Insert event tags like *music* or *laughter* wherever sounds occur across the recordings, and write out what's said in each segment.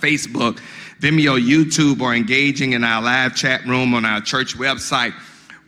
Facebook, Vimeo, YouTube, or engaging in our live chat room on our church website.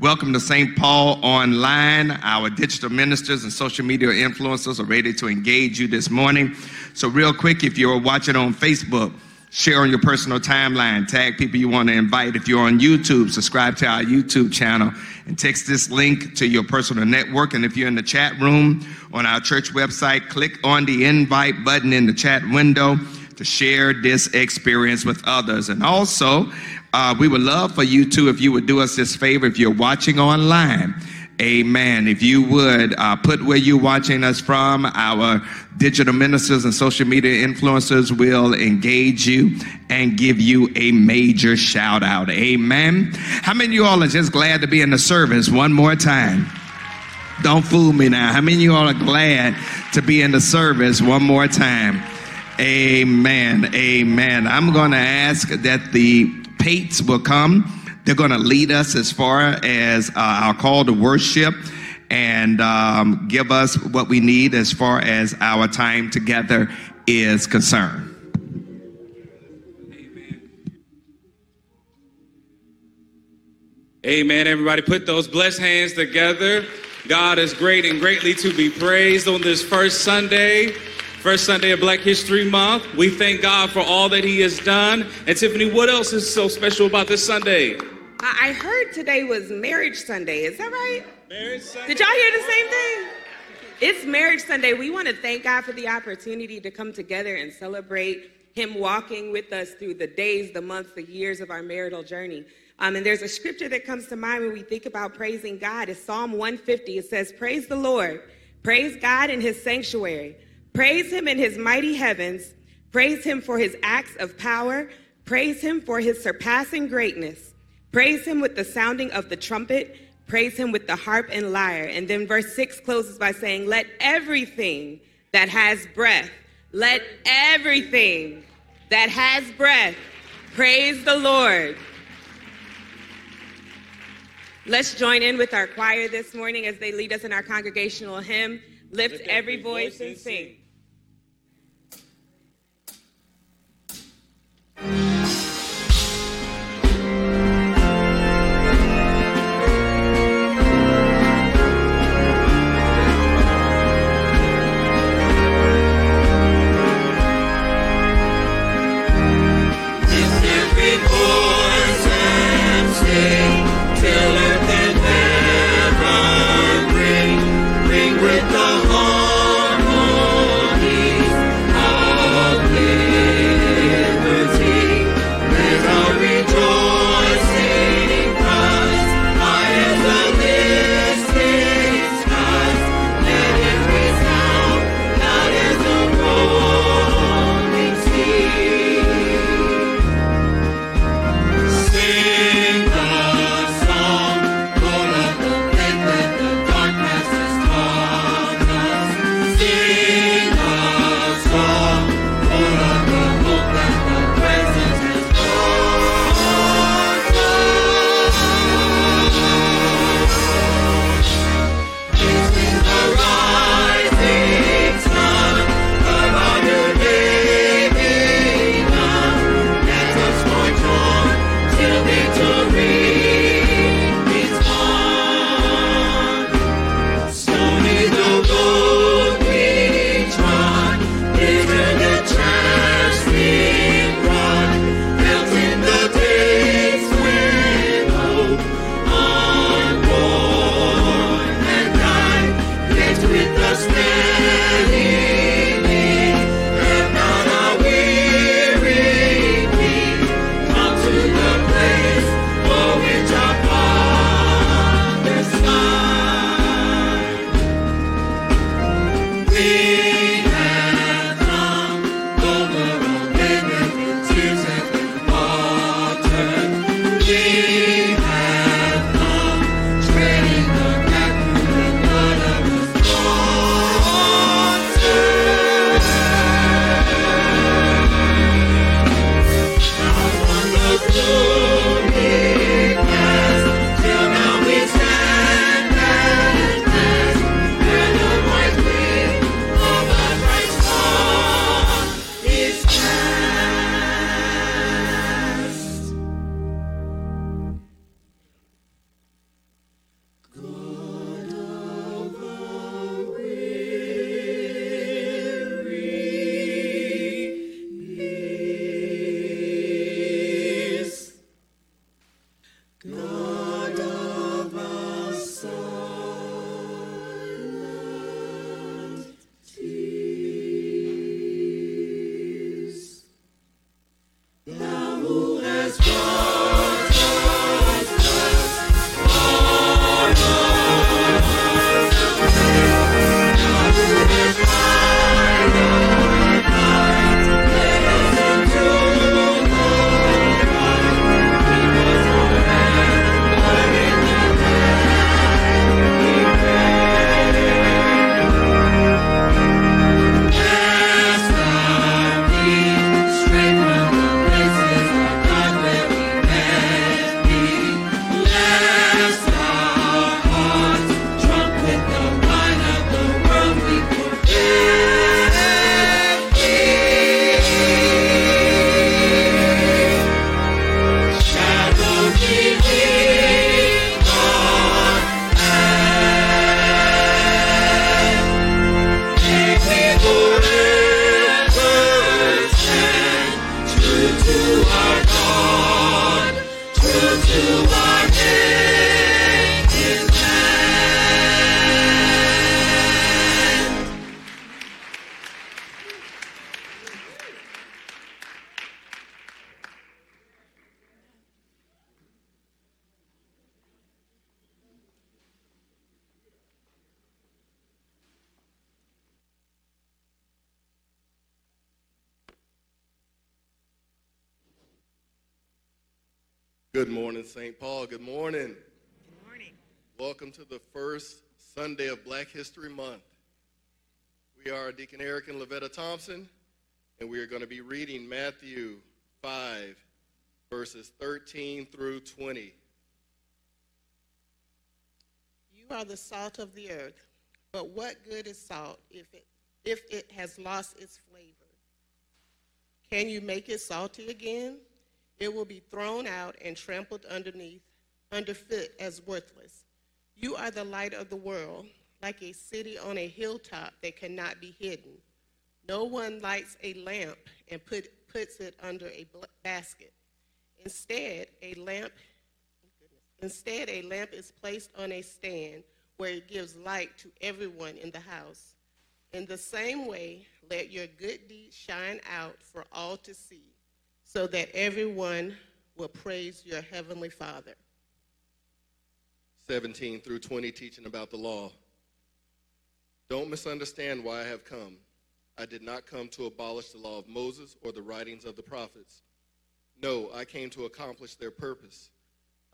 Welcome to St. Paul Online. Our digital ministers and social media influencers are ready to engage you this morning. So, real quick, if you're watching on Facebook, share on your personal timeline, tag people you want to invite. If you're on YouTube, subscribe to our YouTube channel and text this link to your personal network. And if you're in the chat room on our church website, click on the invite button in the chat window to share this experience with others. And also, uh, we would love for you too if you would do us this favor if you're watching online. Amen. If you would uh, put where you're watching us from, our digital ministers and social media influencers will engage you and give you a major shout out. Amen. How many of you all are just glad to be in the service one more time? Don't fool me now. How many of you all are glad to be in the service one more time? Amen. Amen. I'm going to ask that the Pates will come. They're going to lead us as far as uh, our call to worship and um, give us what we need as far as our time together is concerned. Amen. Everybody, put those blessed hands together. God is great and greatly to be praised on this first Sunday First Sunday of Black History Month. We thank God for all that He has done. And Tiffany, what else is so special about this Sunday? I heard today was Marriage Sunday. Is that right? Marriage Sunday. Did y'all hear the same thing? It's Marriage Sunday. We want to thank God for the opportunity to come together and celebrate Him walking with us through the days, the months, the years of our marital journey. Um, and there's a scripture that comes to mind when we think about praising God. It's Psalm 150. It says, Praise the Lord, praise God in His sanctuary. Praise him in his mighty heavens. Praise him for his acts of power. Praise him for his surpassing greatness. Praise him with the sounding of the trumpet. Praise him with the harp and lyre. And then verse 6 closes by saying, Let everything that has breath, let everything that has breath praise the Lord. Let's join in with our choir this morning as they lead us in our congregational hymn. Lift, every voice and sing. Good Thompson, and we are going to be reading Matthew 5, verses 13 through 20. You are the salt of the earth, but what good is salt if it, if it has lost its flavor? Can you make it salty again? It will be thrown out and trampled underneath, underfoot as worthless. You are the light of the world, like a city on a hilltop that cannot be hidden. No one lights a lamp and put, puts it under a basket. Instead, a lamp Instead, a lamp is placed on a stand where it gives light to everyone in the house. In the same way, let your good deeds shine out for all to see, so that everyone will praise your heavenly Father. 17 through 20, teaching about the law. Don't misunderstand why I have come. I did not come to abolish the law of Moses or the writings of the prophets. No, I came to accomplish their purpose.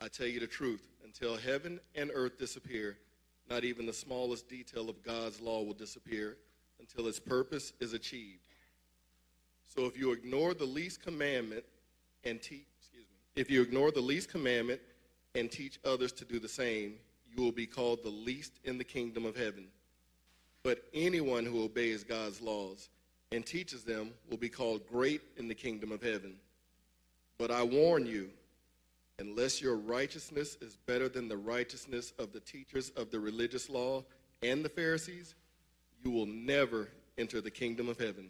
I tell you the truth, until heaven and earth disappear, not even the smallest detail of God's law will disappear until its purpose is achieved. So if you ignore the least commandment and teach, excuse me, if you ignore the least commandment and teach others to do the same, you will be called the least in the kingdom of heaven. But anyone who obeys God's laws and teaches them will be called great in the kingdom of heaven. But I warn you, unless your righteousness is better than the righteousness of the teachers of the religious law and the Pharisees, you will never enter the kingdom of heaven.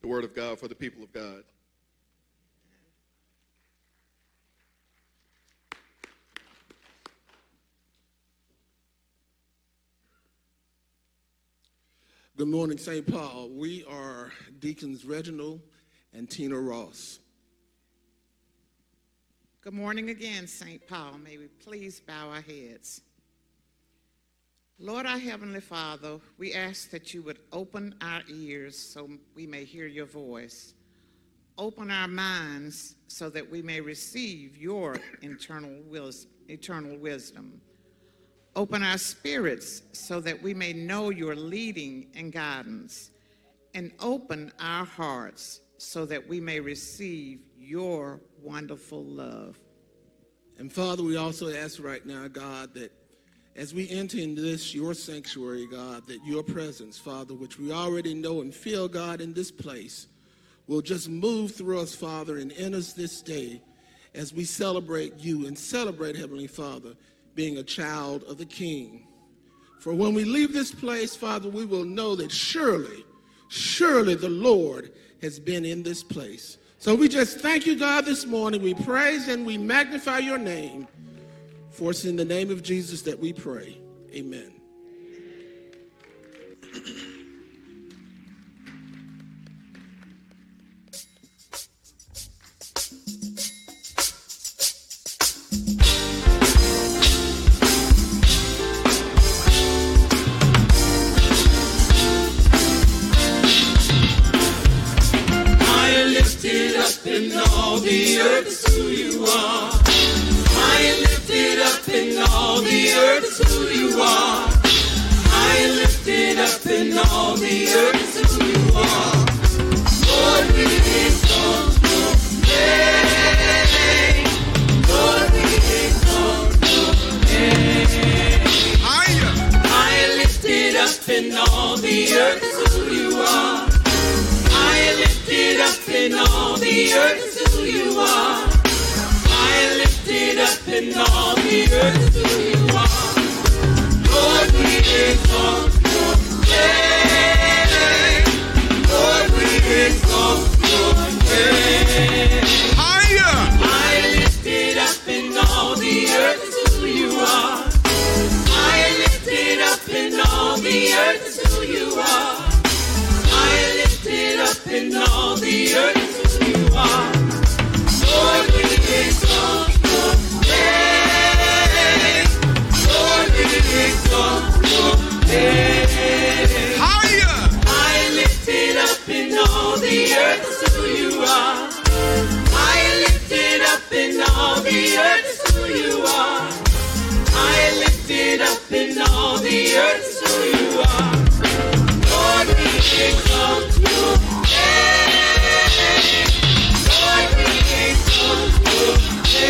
The word of God for the people of God. Good morning, St. Paul. We are Deacons Reginald and Tina Ross. Good morning again, St. Paul. May we please bow our heads. Lord, our Heavenly Father, we ask that you would open our ears so we may hear your voice. Open our minds so that we may receive your *laughs* internal, wis- eternal wisdom. Open our spirits so that we may know your leading and guidance. And open our hearts so that we may receive your wonderful love. And Father, we also ask right now, God, that as we enter into this, your sanctuary, God, that your presence, Father, which we already know and feel, God, in this place, will just move through us, Father, and in us this day as we celebrate you and celebrate, Heavenly Father, being a child of the King. For when we leave this place, Father, we will know that surely, surely the Lord has been in this place. So we just thank you, God, this morning. We praise and we magnify your name. For it's in the name of Jesus that we pray. Amen. In all the earth is who you are. I am lifted up in all the earth is who you are. I am lifted up in all the earth is who you are. Lord, we exalt your name. Lord, we exalt your name. I am lifted up in all the earth is who you are. Lifted up in all the earth is who you are. I lifted up in all the earth is who you are. Lord, we exalt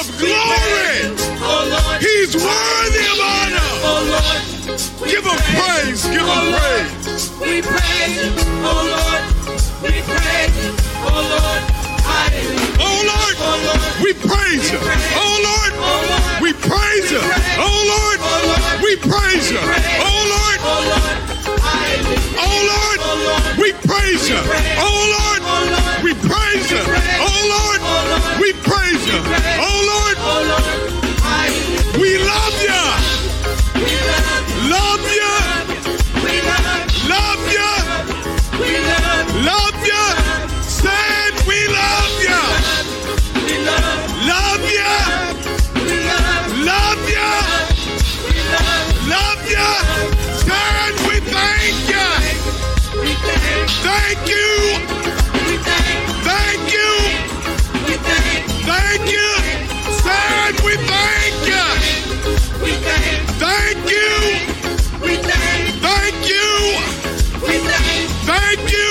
of glory. He's worthy of honor. Give him praise. Give him praise. We praise you, oh Lord. We praise you, oh Lord. Oh Lord, we praise you. Oh Lord, we praise you. Oh Lord, we praise you. Oh Lord, Oh Lord. Oh we praise you. Oh Lord, we praise you. Oh Lord, we you. Oh Lord, we love you. Love you. Love you. Love you. Said we love you. Love you. Love you. Love you. Said we thank you. Thank you. You. We thank Thank you. We thank Thank you.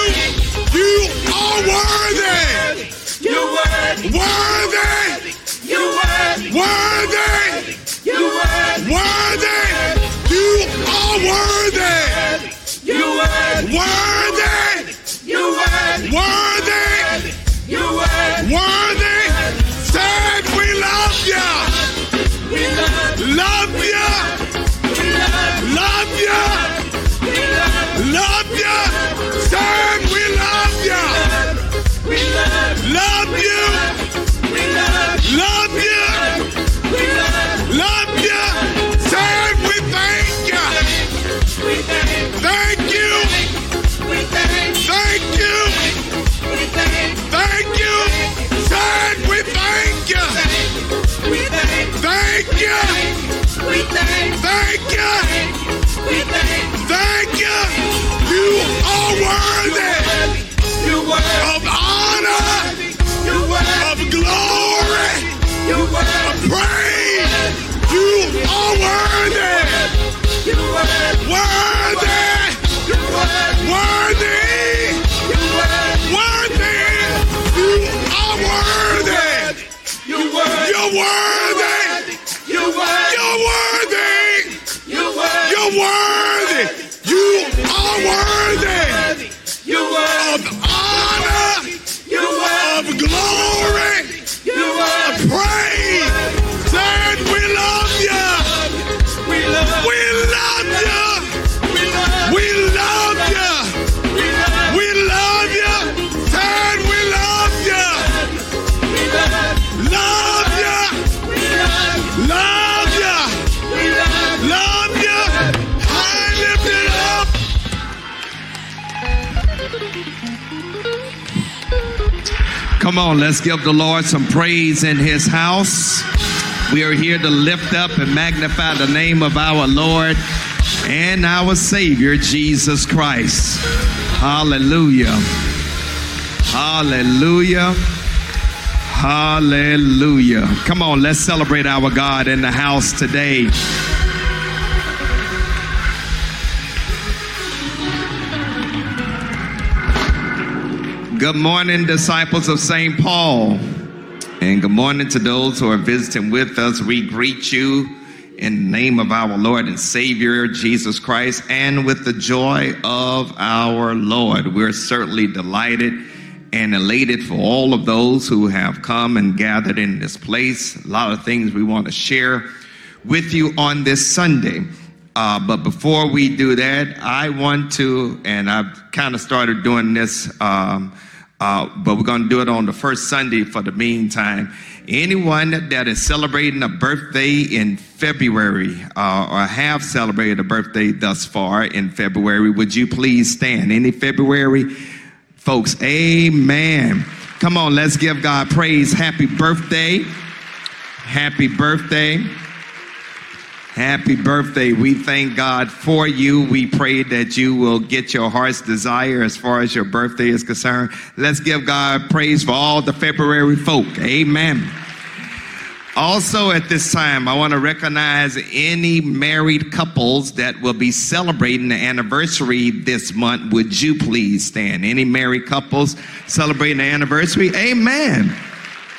You are worthy. You worthy. Worthy. You worthy. Worthy. You worthy. Worthy. You are worthy. You worthy. Worthy. You worthy. Worthy. You worthy. Worthy. Said we love you. We love you. You. Thank Thank you. You are worthy of honor, of glory, of praise. You are worthy. You worthy. Worthy. Worthy. You worthy. Worthy. You are worthy. You worthy. You're worthy. You worthy. You're worthy. Are Come on, let's give the Lord some praise in his house. We are here to lift up and magnify the name of our Lord and our Savior, Jesus Christ. Hallelujah. Hallelujah. Hallelujah. Come on, let's celebrate our God in the house today. Good morning, disciples of St. Paul. And good morning to those who are visiting with us. We greet you in the name of our Lord and Savior, Jesus Christ, and with the joy of our Lord. We're certainly delighted and elated for all of those who have come and gathered in this place. A lot of things we want to share with you on this Sunday. Uh, but before we do that, I want to, and I've kind of started doing this, um, uh, but we're going to do it on the first Sunday for the meantime. Anyone that is celebrating a birthday in February uh, or have celebrated a birthday thus far in February, would you please stand? Any February folks? Amen. Come on, let's give God praise. Happy birthday. Happy birthday. Happy birthday. We thank God for you. We pray that you will get your heart's desire as far as your birthday is concerned. Let's give God praise for all the February folk. Amen. Also, at this time, I want to recognize any married couples that will be celebrating the anniversary this month. Would you please stand? Any married couples celebrating the anniversary? Amen.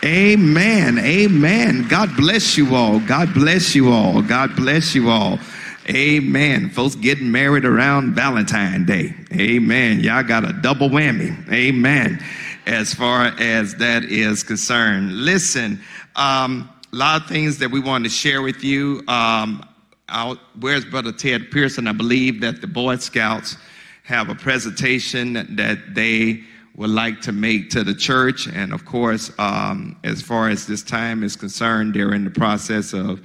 Amen. Amen. God bless you all. God bless you all. God bless you all. Amen. Folks getting married around Valentine Day. Amen. Y'all got a double whammy. Amen. As far as that is concerned. Listen, um, a lot of things that we want to share with you. Um, I'll, where's Brother Ted Pearson? I believe that the Boy Scouts have a presentation that they would like to make to the church. And of course, um, as far as this time is concerned, they're in the process of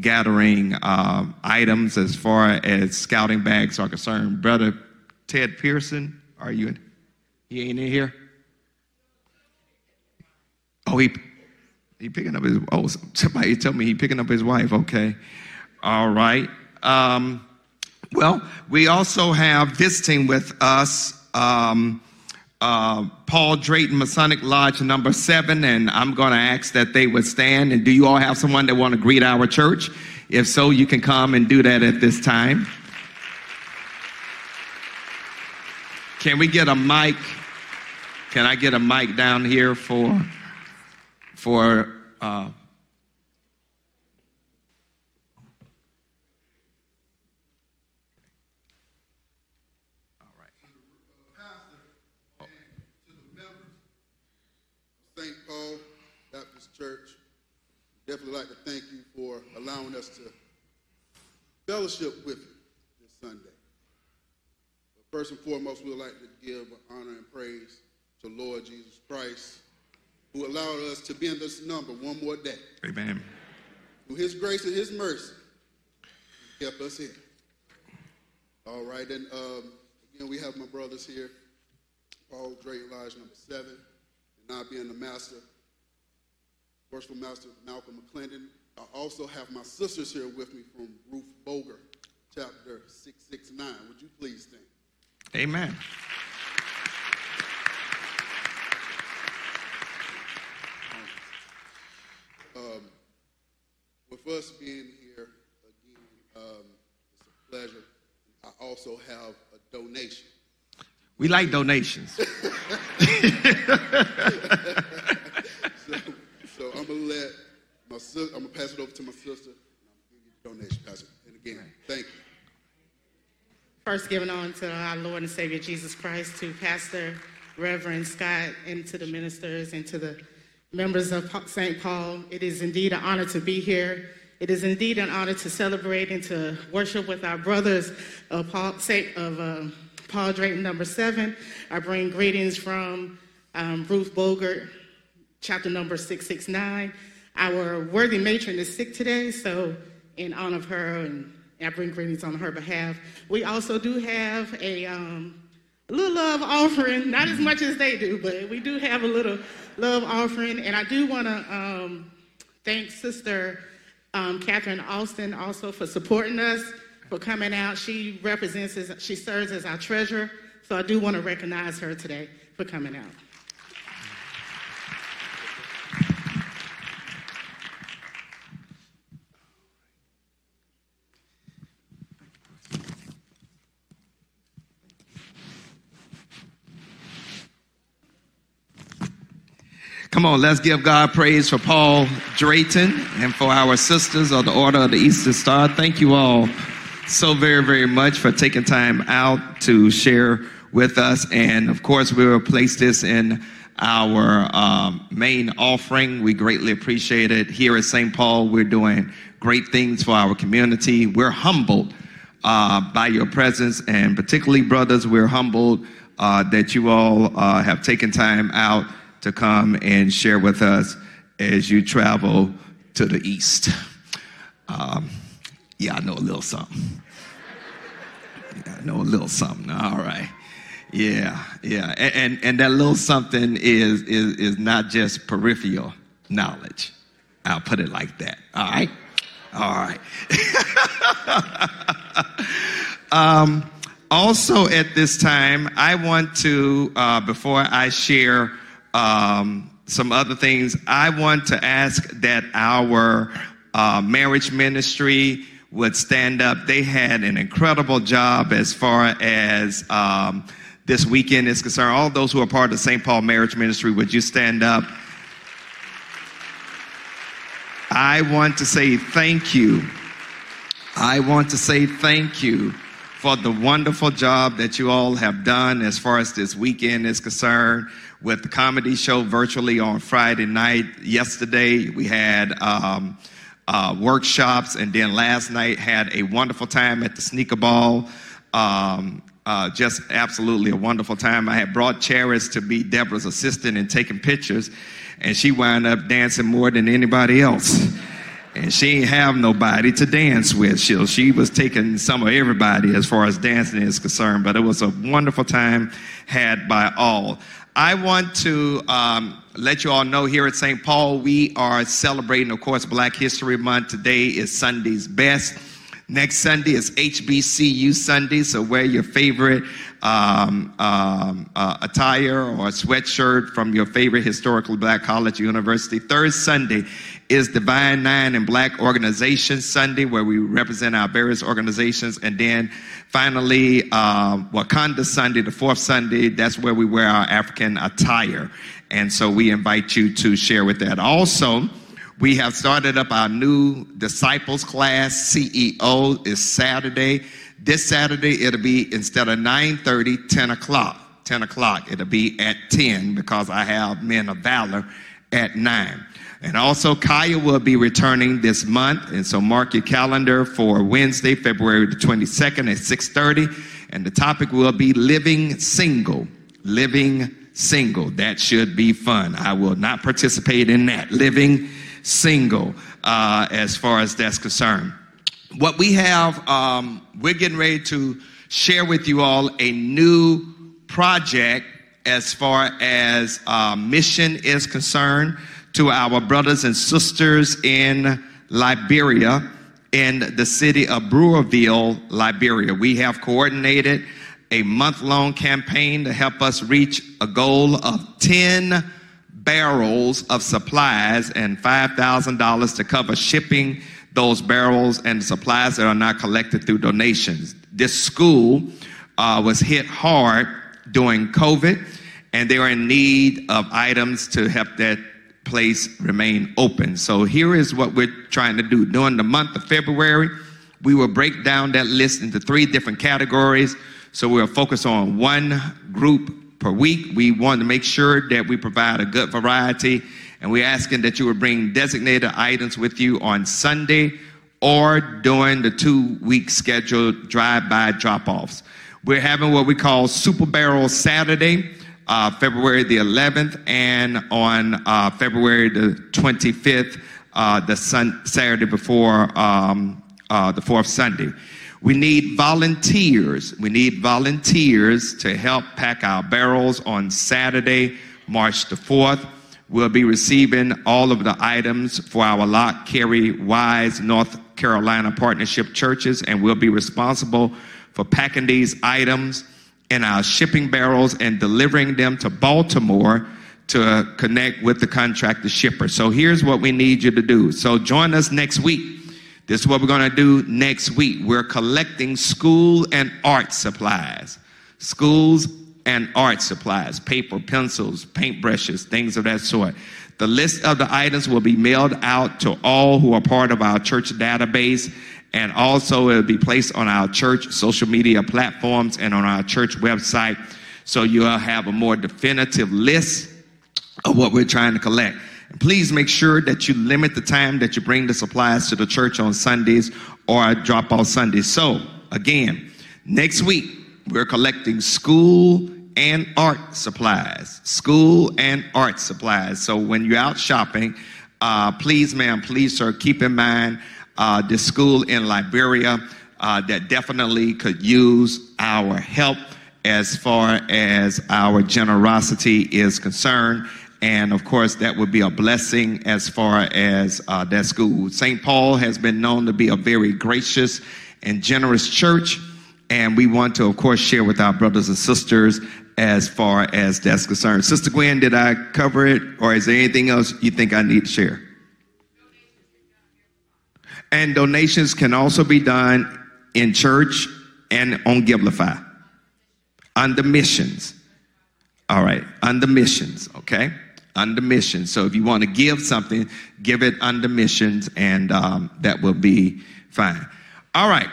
gathering uh, items as far as scouting bags are concerned. Brother Ted Pearson, are you in? He ain't in here? Oh, he he picking up his oh somebody tell me he picking up his wife. Okay, all right. Um, well, we also have visiting with us. Um, uh, Paul Drayton Masonic Lodge number seven, and I'm going to ask that they would stand. And do you all have someone that want to greet our church? If so, you can come and do that at this time. Can we get a mic? Can I get a mic down here for for uh, St. Paul Baptist Church. Definitely like to thank you for allowing us to fellowship with you this Sunday. But first and foremost, we would like to give honor and praise to Lord Jesus Christ, who allowed us to be in this number one more day. Amen. Through his grace and his mercy, he kept us here. All right, and um, again, we have my brothers here, Paul Drayton Lodge number seven, and I being the master, worshipful master Malcolm McClendon. I also have my sisters here with me from Ruth Boger, chapter 669. Would you please stand? Amen. Um, with us being here again, um, it's a pleasure. I also have a donation. We like donations. *laughs* So, I'm gonna let my sister. I'm gonna pass it over to my sister. And I'm gonna give you the donation, Pastor. And again, thank you. First, giving on to our Lord and Savior Jesus Christ, to Pastor Reverend Scott, and to the ministers, and to the members of St. Paul. It is indeed an honor to be here. It is indeed an honor to celebrate and to worship with our brothers of Paul, Saint, of um, Paul Drayton, number seven. I bring greetings from um, Ruth Bogert, chapter number 669. Our worthy matron is sick today, so in honor of her, and I bring greetings on her behalf. We also do have a, um, little love offering, not as much as they do, but we do have a little love offering. And I do want to um, thank Sister um, Catherine Austin also for supporting us, for coming out. She represents, as, she serves as our treasurer, so I do want to recognize her today for coming out. Come on, let's give God praise for Paul Drayton and for our sisters of the Order of the Eastern Star. Thank you all so very, very much for taking time out to share with us. And of course, we will place this in our um, main offering. We greatly appreciate it. Here at St. Paul, we're doing great things for our community. We're humbled uh, by your presence, and particularly, brothers, we're humbled uh, that you all uh, have taken time out to come and share with us as you travel to the east. Um, yeah, I know a little something. Yeah, I know a little something. All right. Yeah, yeah. And, and, and that little something is, is, is not just peripheral knowledge. I'll put it like that. All right? All right. *laughs* um, also, at this time, I want to, uh, before I share um, some other things. I want to ask that our uh, marriage ministry would stand up. They had an incredible job as far as um, this weekend is concerned. All those who are part of the St. Paul Marriage Ministry, would you stand up? I want to say thank you. I want to say thank you for the wonderful job that you all have done as far as this weekend is concerned with the comedy show virtually on Friday night. Yesterday, we had um, uh, workshops, and then last night had a wonderful time at the sneaker ball. Um, uh, just absolutely a wonderful time. I had brought Charis to be Deborah's assistant and taking pictures, and she wound up dancing more than anybody else and she ain't have nobody to dance with. She, she was taking some of everybody as far as dancing is concerned, but it was a wonderful time had by all. I want to um, let you all know here at St. Paul, we are celebrating, of course, Black History Month. Today is Sunday's best. Next Sunday is HBCU Sunday, so wear your favorite um, um, uh, attire or sweatshirt from your favorite historically black college or university. Third Sunday is Divine Nine and Black Organization Sunday, where we represent our various organizations. And then finally, uh, Wakanda Sunday, the fourth Sunday, that's where we wear our African attire. And so we invite you to share with that. Also, we have started up our new disciples class. CEO is Saturday. This Saturday, it'll be instead of 9:30, 10 o'clock. 10 o'clock. It'll be at 10 because I have men of valor at 9. And also, Kaya will be returning this month, and so mark your calendar for Wednesday, February the 22nd at 6:30. And the topic will be living single. Living single. That should be fun. I will not participate in that. Living single uh, as far as that's concerned. What we have, um, we're getting ready to share with you all a new project as far as uh, mission is concerned to our brothers and sisters in Liberia in the city of Brewerville, Liberia. We have coordinated a month long campaign to help us reach a goal of 10 barrels of supplies and $5,000 to cover shipping those barrels and supplies that are not collected through donations. This school uh, was hit hard during COVID, and they are in need of items to help that place remain open. So here is what we're trying to do. During the month of February, we will break down that list into three different categories. So we'll focus on one group per week. We want to make sure that we provide a good variety, and we're asking that you would bring designated items with you on Sunday or during the two week scheduled drive by drop offs. We're having what we call Super Barrel Saturday, uh, February the 11th, and on uh, February the 25th, uh, the sun- Saturday before um, uh, the fourth Sunday. We need volunteers. We need volunteers to help pack our barrels on Saturday, March the 4th. We'll be receiving all of the items for our Lott Carey, Wise, North Carolina partnership churches, and we'll be responsible for packing these items in our shipping barrels and delivering them to Baltimore to connect with the contractor shipper. So here's what we need you to do. So join us next week this is what we're going to do next week. We're collecting school and art supplies. Schools and art supplies, paper, pencils, paintbrushes, things of that sort. The list of the items will be mailed out to all who are part of our church database, and also it will be placed on our church social media platforms and on our church website. So you'll have a more definitive list of what we're trying to collect. Please make sure that you limit the time that you bring the supplies to the church on Sundays or drop off Sundays. So, again, next week we're collecting school and art supplies. School and art supplies. So, when you're out shopping, uh, please, ma'am, please, sir, keep in mind uh, this school in Liberia uh, that definitely could use our help as far as our generosity is concerned. And of course, that would be a blessing as far as uh, that school. St. Paul has been known to be a very gracious and generous church. And we want to, of course, share with our brothers and sisters as far as that's concerned. Sister Gwen, did I cover it, or is there anything else you think I need to share? And donations can also be done in church and on Givelify under missions. All right, under missions, okay? Under missions. So if you want to give something, give it under missions, and um, that will be fine. All right.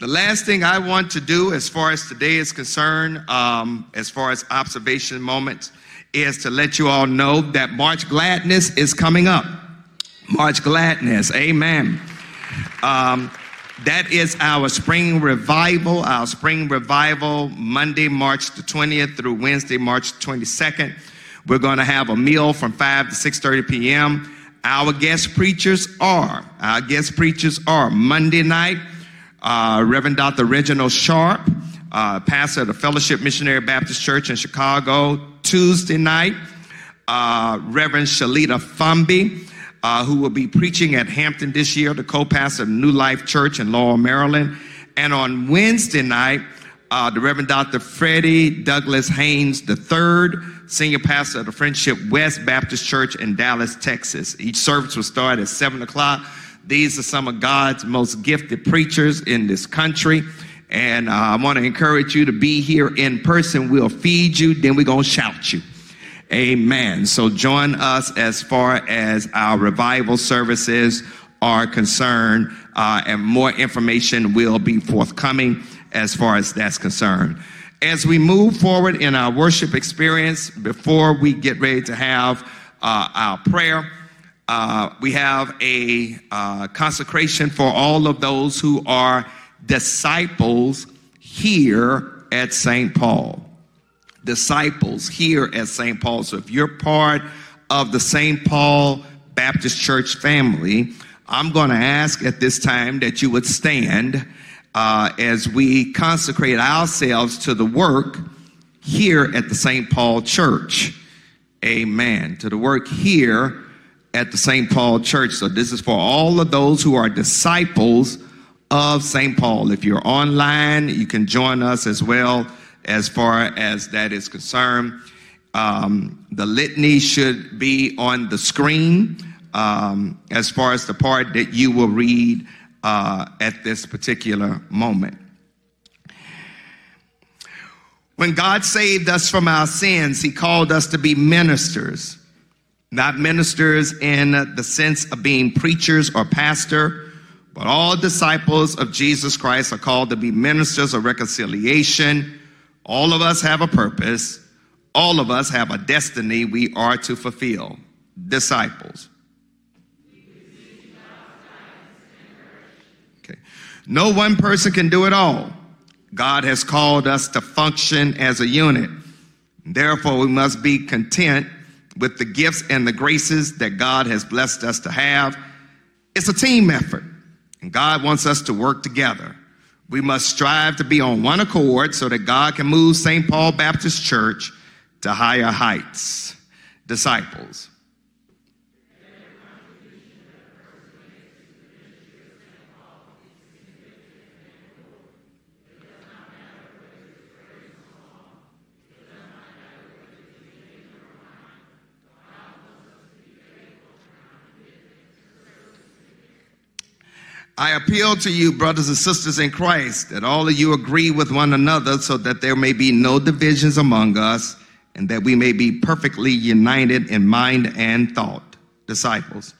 The last thing I want to do, as far as today is concerned, um, as far as observation moments, is to let you all know that March Gladness is coming up. March Gladness, amen. Um, that is our spring revival, our spring revival, Monday, March the 20th through Wednesday, March 22nd. We're going to have a meal from 5 to 6.30 p.m. Our guest preachers are, our guest preachers are Monday night, uh, Reverend Dr. Reginald Sharpe, uh, pastor of the Fellowship Missionary Baptist Church in Chicago. Tuesday night, uh, Reverend Shalita Fumby, uh, who will be preaching at Hampton this year, the co-pastor of New Life Church in Laurel, Maryland. And on Wednesday night, uh, the Reverend Dr. Freddie Douglass Haynes III, senior pastor of the Friendship West Baptist Church in Dallas, Texas. Each service will start at 7 o'clock. These are some of God's most gifted preachers in this country. And uh, I want to encourage you to be here in person. We'll feed you, then we're going to shout you. Amen. So join us as far as our revival services are concerned, uh, and more information will be forthcoming as far as that's concerned. As we move forward in our worship experience, before we get ready to have uh, our prayer, uh, we have a uh, consecration for all of those who are disciples here at St. Paul disciples here at St. Paul. So if you're part of the St. Paul Baptist Church family, I'm going to ask at this time that you would stand uh, as we consecrate ourselves to the work here at the St. Paul Church. Amen. To the work here at the St. Paul Church. So this is for all of those who are disciples of St. Paul. If you're online, you can join us as well as far as that is concerned. Um, the litany should be on the screen um, as far as the part that you will read uh, at this particular moment. When God saved us from our sins, He called us to be ministers, not ministers in the sense of being preachers or pastor, but all disciples of Jesus Christ are called to be ministers of reconciliation all of us have a purpose. All of us have a destiny we are to fulfill. Disciples. Okay. No one person can do it all. God has called us to function as a unit. Therefore, we must be content with the gifts and the graces that God has blessed us to have. It's a team effort, and God wants us to work together. We must strive to be on one accord so that God can move St. Paul Baptist Church to higher heights. Disciples. I appeal to you, brothers and sisters in Christ, that all of you agree with one another so that there may be no divisions among us and that we may be perfectly united in mind and thought. Disciples.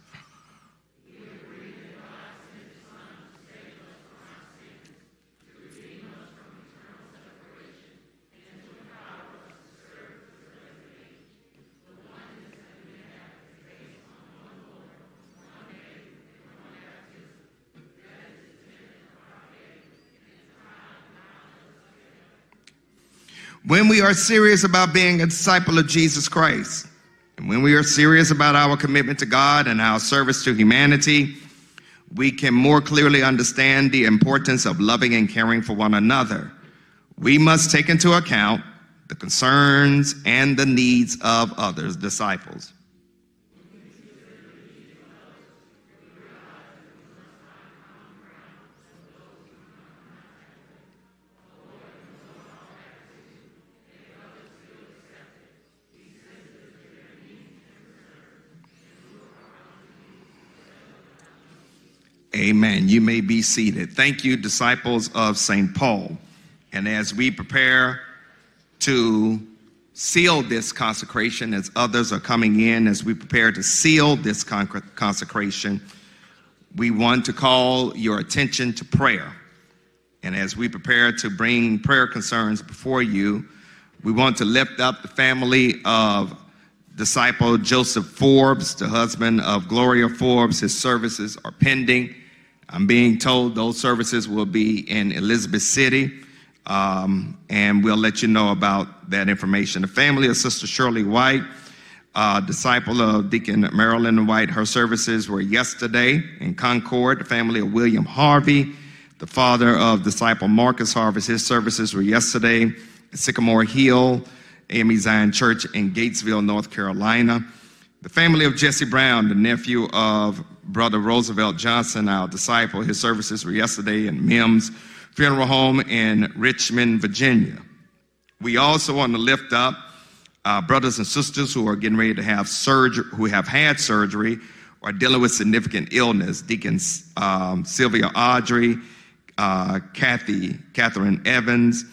When we are serious about being a disciple of Jesus Christ, and when we are serious about our commitment to God and our service to humanity, we can more clearly understand the importance of loving and caring for one another. We must take into account the concerns and the needs of others, disciples. Amen. You may be seated. Thank you, disciples of St. Paul. And as we prepare to seal this consecration, as others are coming in, as we prepare to seal this con- consecration, we want to call your attention to prayer. And as we prepare to bring prayer concerns before you, we want to lift up the family of disciple Joseph Forbes, the husband of Gloria Forbes. His services are pending. I'm being told those services will be in Elizabeth City, um, and we'll let you know about that information. The family of Sister Shirley White, uh, disciple of Deacon Marilyn White, her services were yesterday in Concord. The family of William Harvey, the father of disciple Marcus Harvey, his services were yesterday at Sycamore Hill. AME Zion Church in Gatesville, North Carolina. The family of Jesse Brown, the nephew of Brother Roosevelt Johnson, our disciple, his services were yesterday in Mims Funeral Home in Richmond, Virginia. We also want to lift up uh, brothers and sisters who are getting ready to have surgery, who have had surgery or dealing with significant illness. Deacon um, Sylvia Audrey, uh, Kathy, Catherine Evans,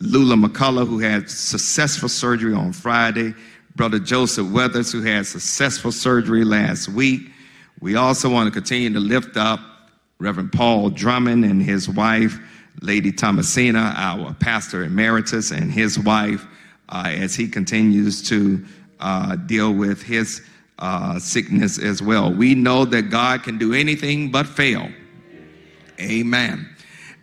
Lula McCullough, who had successful surgery on Friday, Brother Joseph Weathers, who had successful surgery last week. We also want to continue to lift up Reverend Paul Drummond and his wife, Lady Thomasina, our pastor emeritus, and his wife, uh, as he continues to uh, deal with his uh, sickness as well. We know that God can do anything but fail. Amen.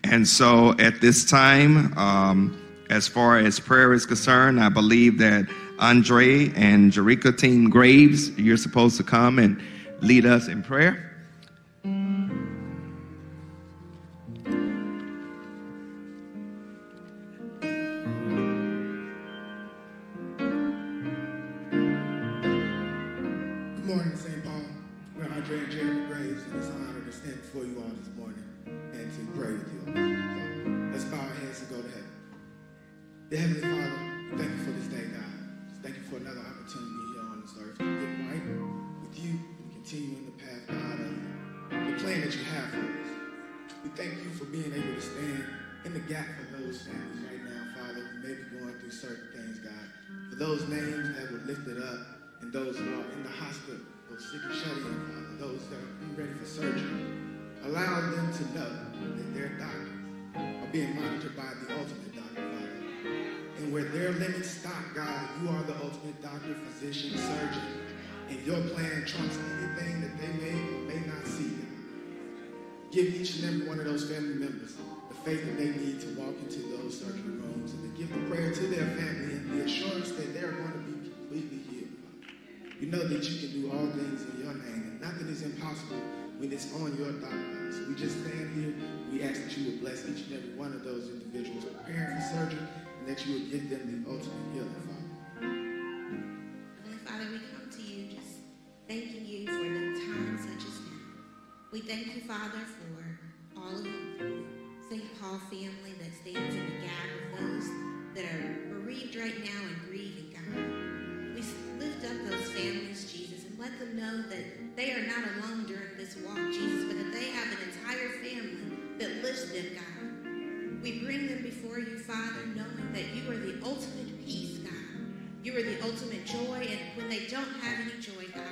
And so at this time, um, as far as prayer is concerned, I believe that Andre and Jerica Team Graves, you're supposed to come and lead us in prayer. Good morning, St. Paul. We're Andre and Jeremy Graves, and it's an honor to stand before you all this morning and to pray with you. So let's bow our heads and go to heaven. Dear Heavenly Father, thank you for this day, God. Thank you for another opportunity thank you for being able to stand in the gap for those families right now, Father, who may be going through certain things, God. For those names that were lifted up and those who are in the hospital, those sick and shut in, Father, those that are ready for surgery. Allow them to know that their doctors are being monitored by the ultimate doctor, Father. And where their limits stop, God, you are the ultimate doctor, physician, surgeon. And your plan trumps anything that they may or may not. Give each and every one of those family members the faith that they need to walk into those surgery rooms and to give the prayer to their family and the assurance that they're going to be completely healed. We know that you can do all things in your name, and nothing is impossible when it's on your dime. So we just stand here. We ask that you would bless each and every one of those individuals preparing for surgery, and that you would give them the ultimate healing, Father. Father, we come to you just thanking you for the We thank you, Father, for all of the St. Paul family that stands in the gap of those that are bereaved right now and grieving, God. We lift up those families, Jesus, and let them know that they are not alone during this walk, Jesus, but that they have an entire family that lifts them, God. We bring them before you, Father, knowing that you are the ultimate peace, God. You are the ultimate joy, and when they don't have any joy, God.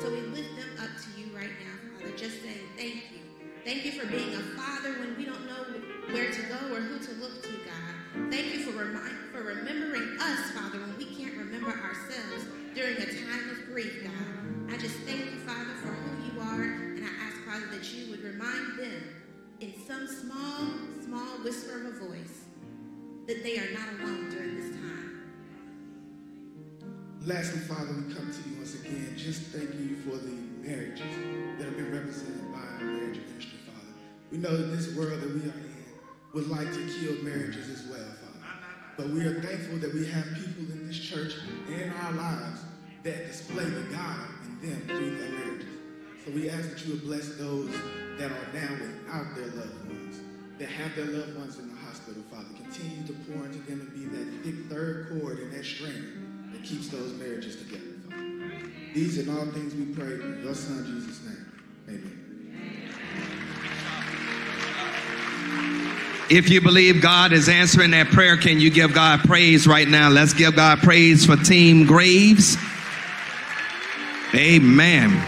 So we lift them up to you right now, Father, just saying thank you. Thank you for being a father when we don't know where to go or who to look to, God. Thank you for remind, for remembering us, Father, when we can't remember ourselves during a time of grief, God. I just thank you, Father, for who you are, and I ask, Father, that you would remind them in some small, small whisper of a voice that they are not alone during this time. Lastly, Father, we come to you once again, just thanking you for the marriages that have been represented by our marriage ministry, Father. We know that this world that we are in would like to kill marriages as well, Father. But we are thankful that we have people in this church and in our lives that display the God in them through their marriages. So we ask that you would bless those that are now without their loved ones, that have their loved ones in the hospital, Father. Continue to pour into them and be that thick third cord and that string that keeps those marriages together. These and all things we pray in your son Jesus' name. Amen. If you believe God is answering that prayer, can you give God praise right now? Let's give God praise for Team Graves. Amen.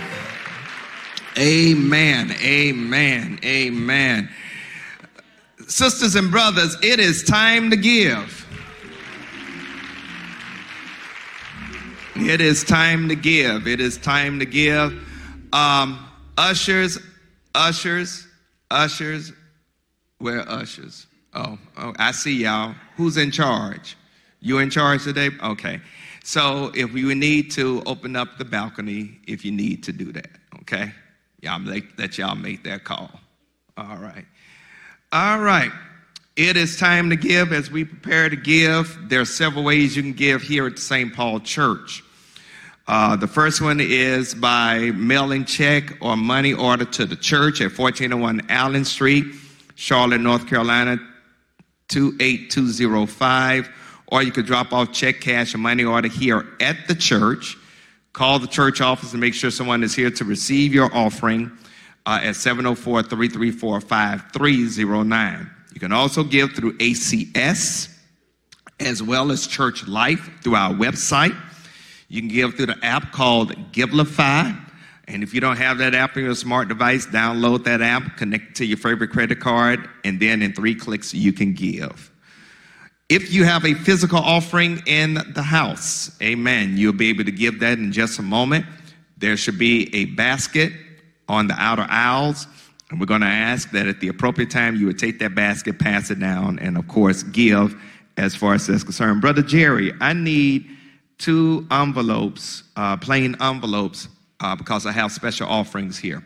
Amen. Amen. Amen. Sisters and brothers, it is time to give. It is time to give. It is time to give. Um, ushers, ushers, ushers. Where ushers? Oh, oh, I see y'all. Who's in charge? You in charge today? Okay. So if you need to open up the balcony, if you need to do that, okay? Y'all make, let y'all make that call. All right. All right. It is time to give. As we prepare to give, there are several ways you can give here at St. Paul Church. Uh, the first one is by mailing check or money order to the church at 1401 Allen Street, Charlotte, North Carolina, 28205. Or you could drop off check, cash, or money order here at the church. Call the church office and make sure someone is here to receive your offering uh, at 704 334 5309. You can also give through ACS as well as Church Life through our website. You can give through the app called Givelify. And if you don't have that app on your smart device, download that app, connect to your favorite credit card, and then in three clicks, you can give. If you have a physical offering in the house, amen, you'll be able to give that in just a moment. There should be a basket on the outer aisles, and we're going to ask that at the appropriate time you would take that basket, pass it down, and of course, give as far as that's concerned. Brother Jerry, I need two envelopes, uh, plain envelopes, uh, because I have special offerings here.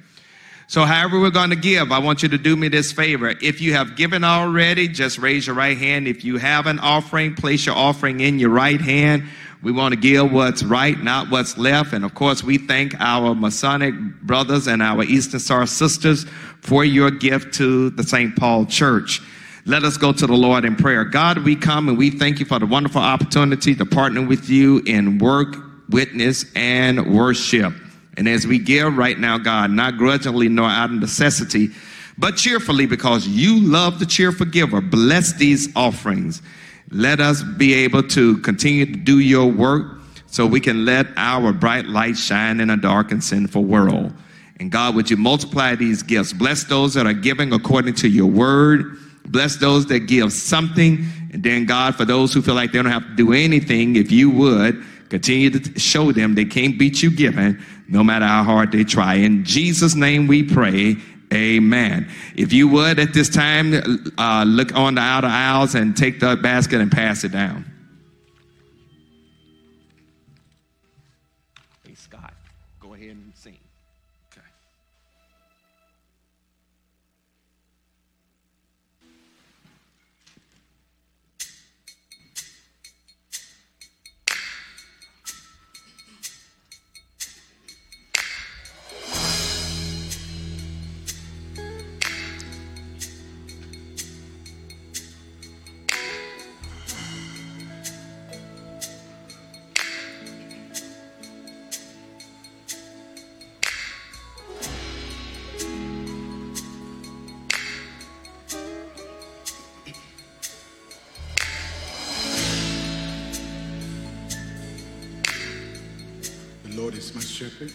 So, however, we're going to give, I want you to do me this favor. If you have given already, just raise your right hand. If you have an offering, place your offering in your right hand. We want to give what's right, not what's left. And of course, we thank our Masonic brothers and our Eastern Star sisters for your gift to the St. Paul Church. Let us go to the Lord in prayer. God, we come and we thank you for the wonderful opportunity to partner with you in work, witness, and worship. And as we give right now, God, not grudgingly nor out of necessity, but cheerfully because you love the cheerful giver, bless these offerings. Let us be able to continue to do your work so we can let our bright light shine in a dark and sinful world. And God, would you multiply these gifts? Bless those that are giving according to your word Bless those that give something. And then, God, for those who feel like they don't have to do anything, if you would, continue to show them they can't beat you giving, no matter how hard they try. In Jesus' name we pray. Amen. If you would at this time, uh, look on the outer aisles and take the basket and pass it down. Lord is my shepherd.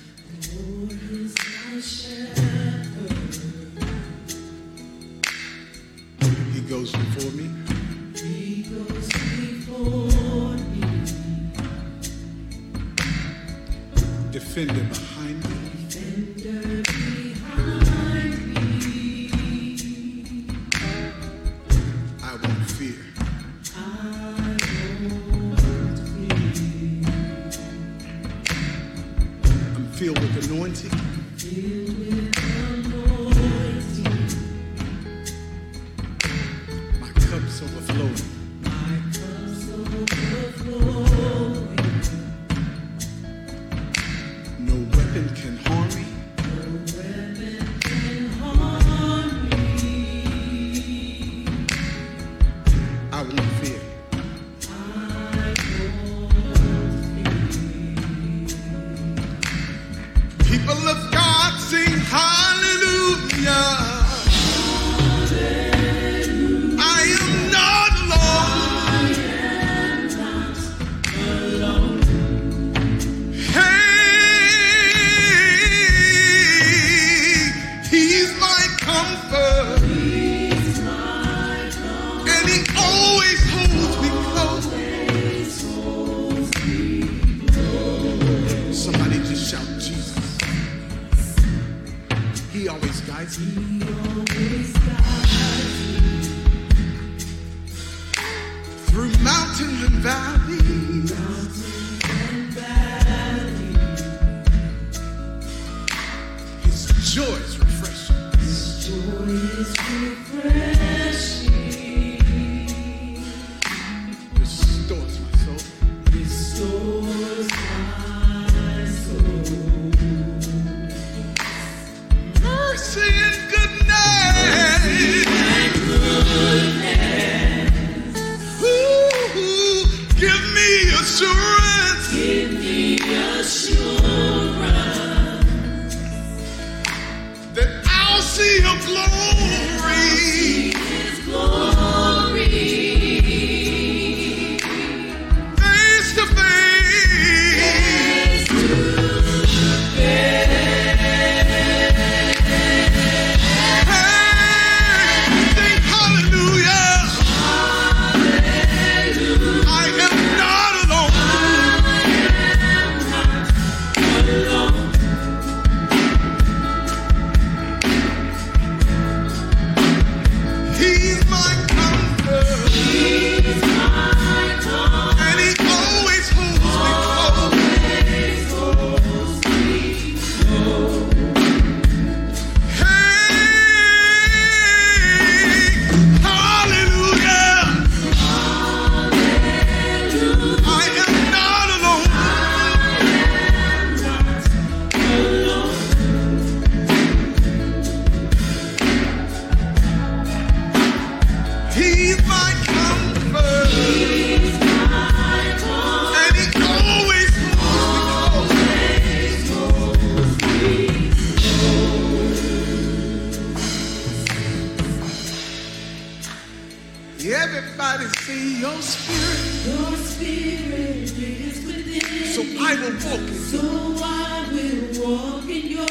everybody see your spirit. Your spirit is within. So I will walk in. So I will walk in your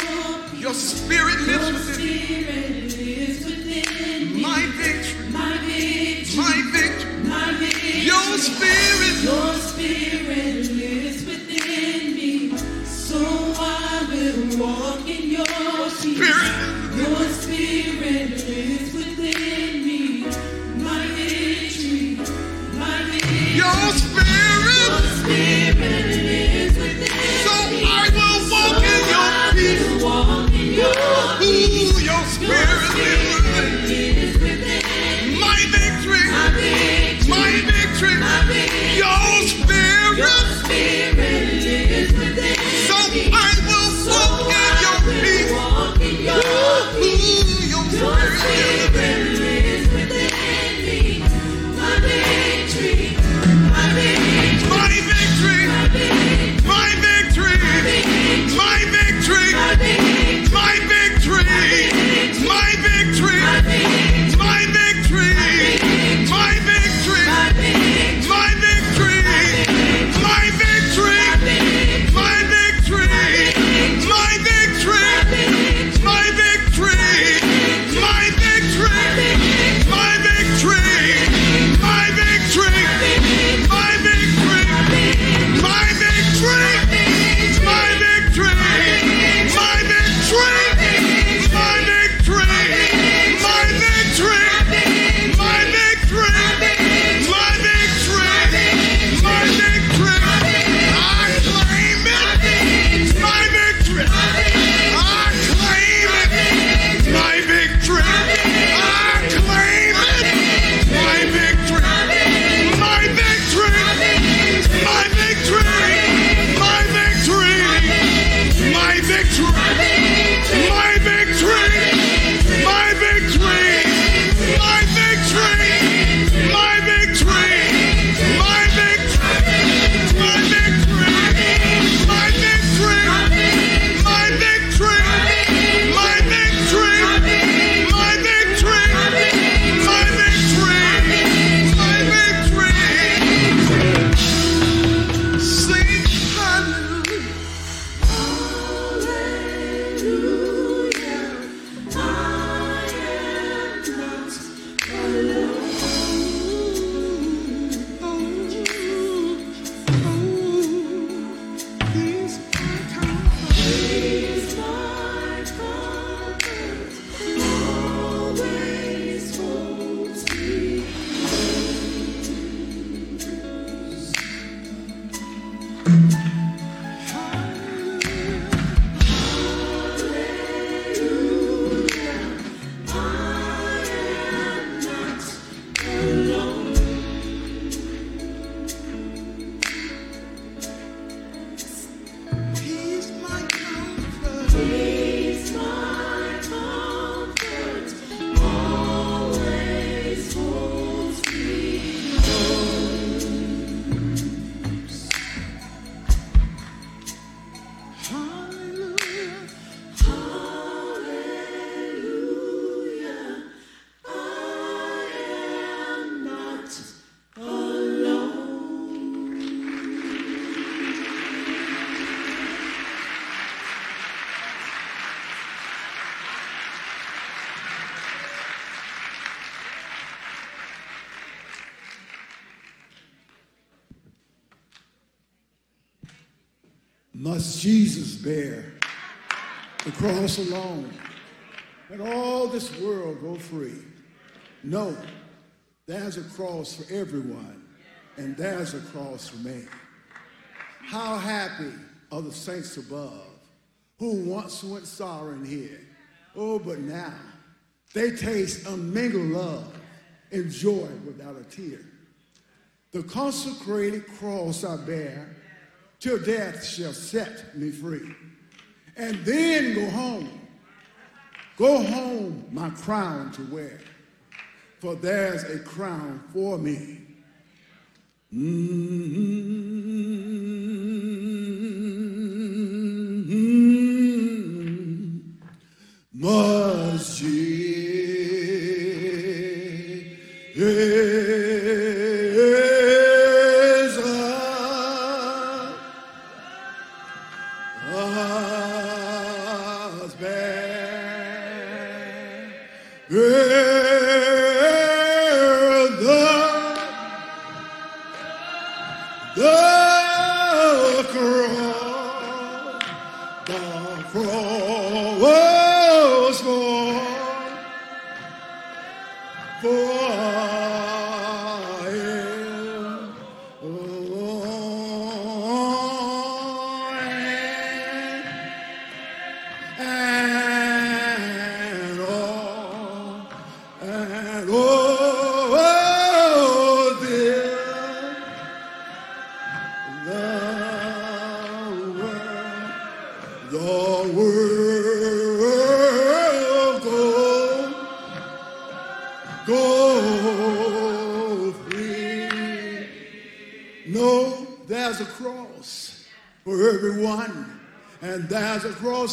peace. Your spirit lives your within. Spirit is within my victory. My victory. My victory. My victory. Your spirit. Your spirit lives within me. So I will walk in your. Spirit. me. Must Jesus bear the cross alone and all this world go free. No, there's a cross for everyone, and there's a cross for me. How happy are the saints above who once went sorrowing here. Oh, but now they taste unmingled love and joy without a tear. The consecrated cross I bear till death shall set me free. And then go home. Go home, my crown to wear, for there's a crown for me. Mm-hmm.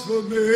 For me.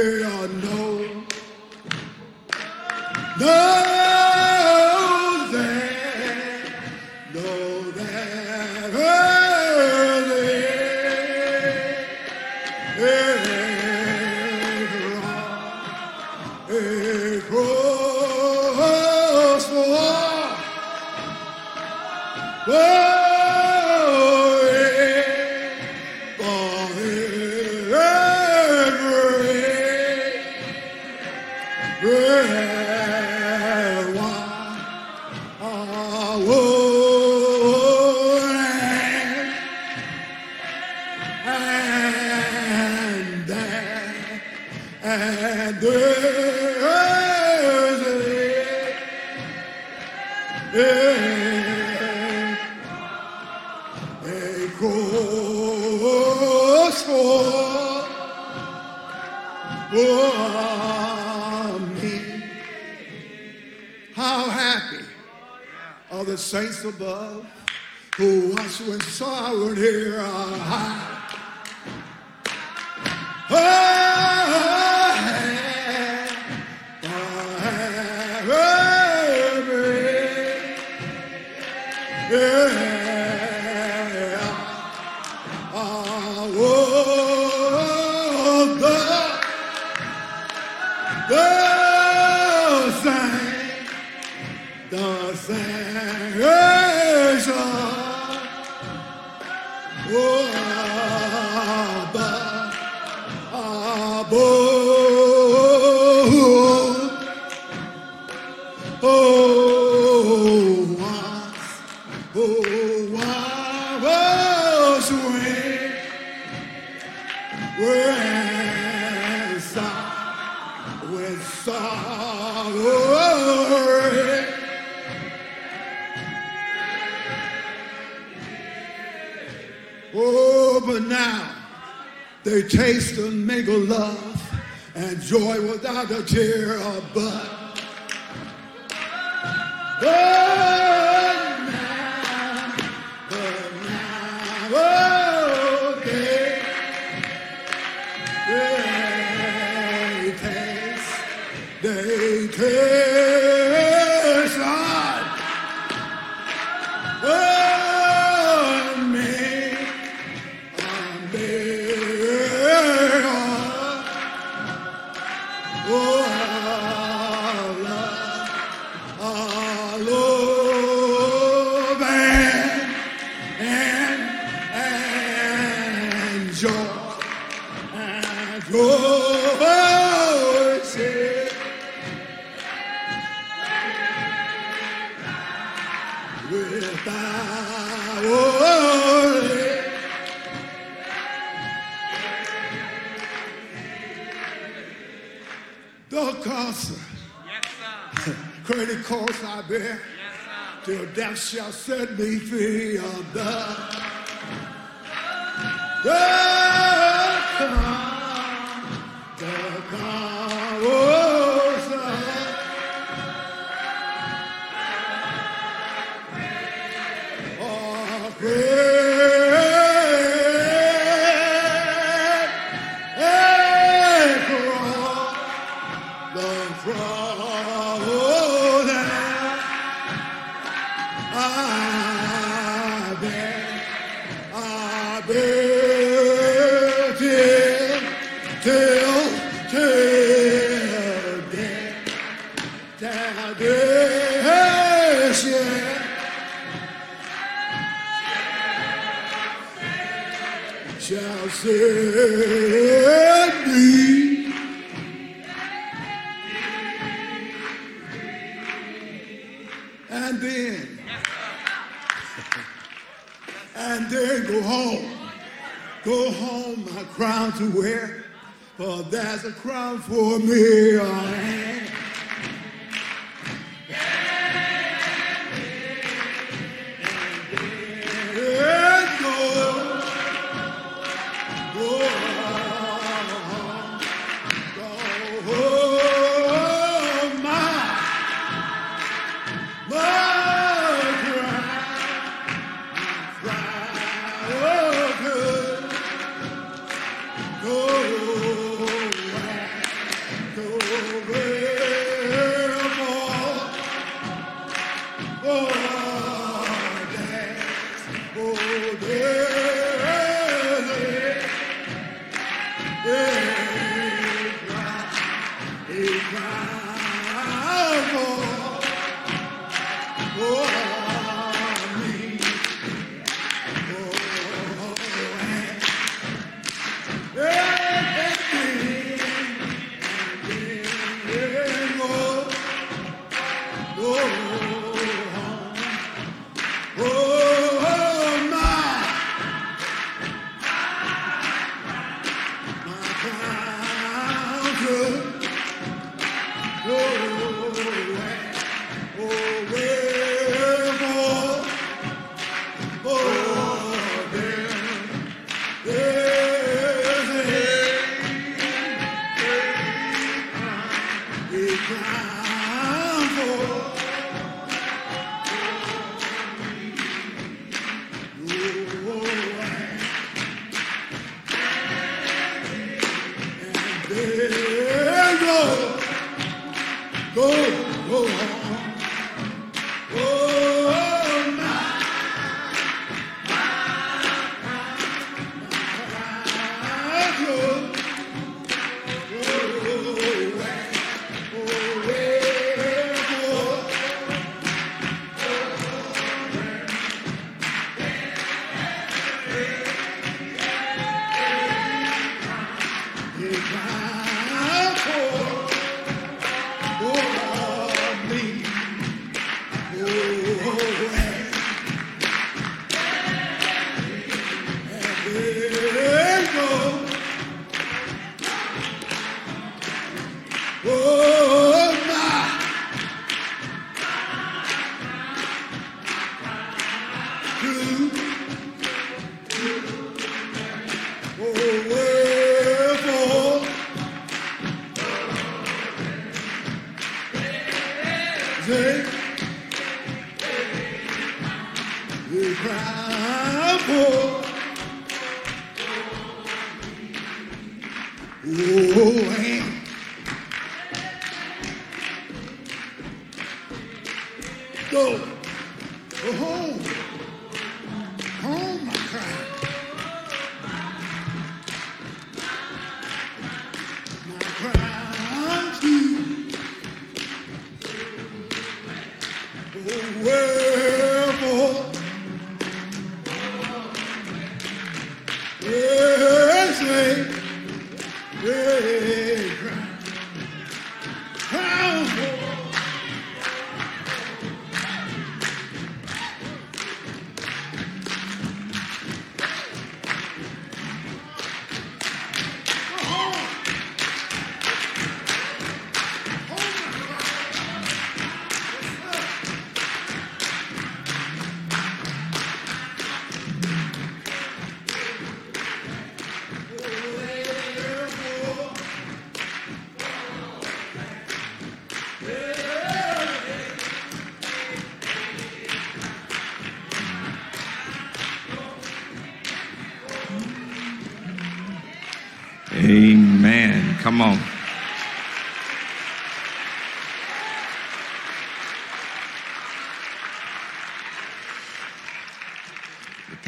Of blood. Set me free for me.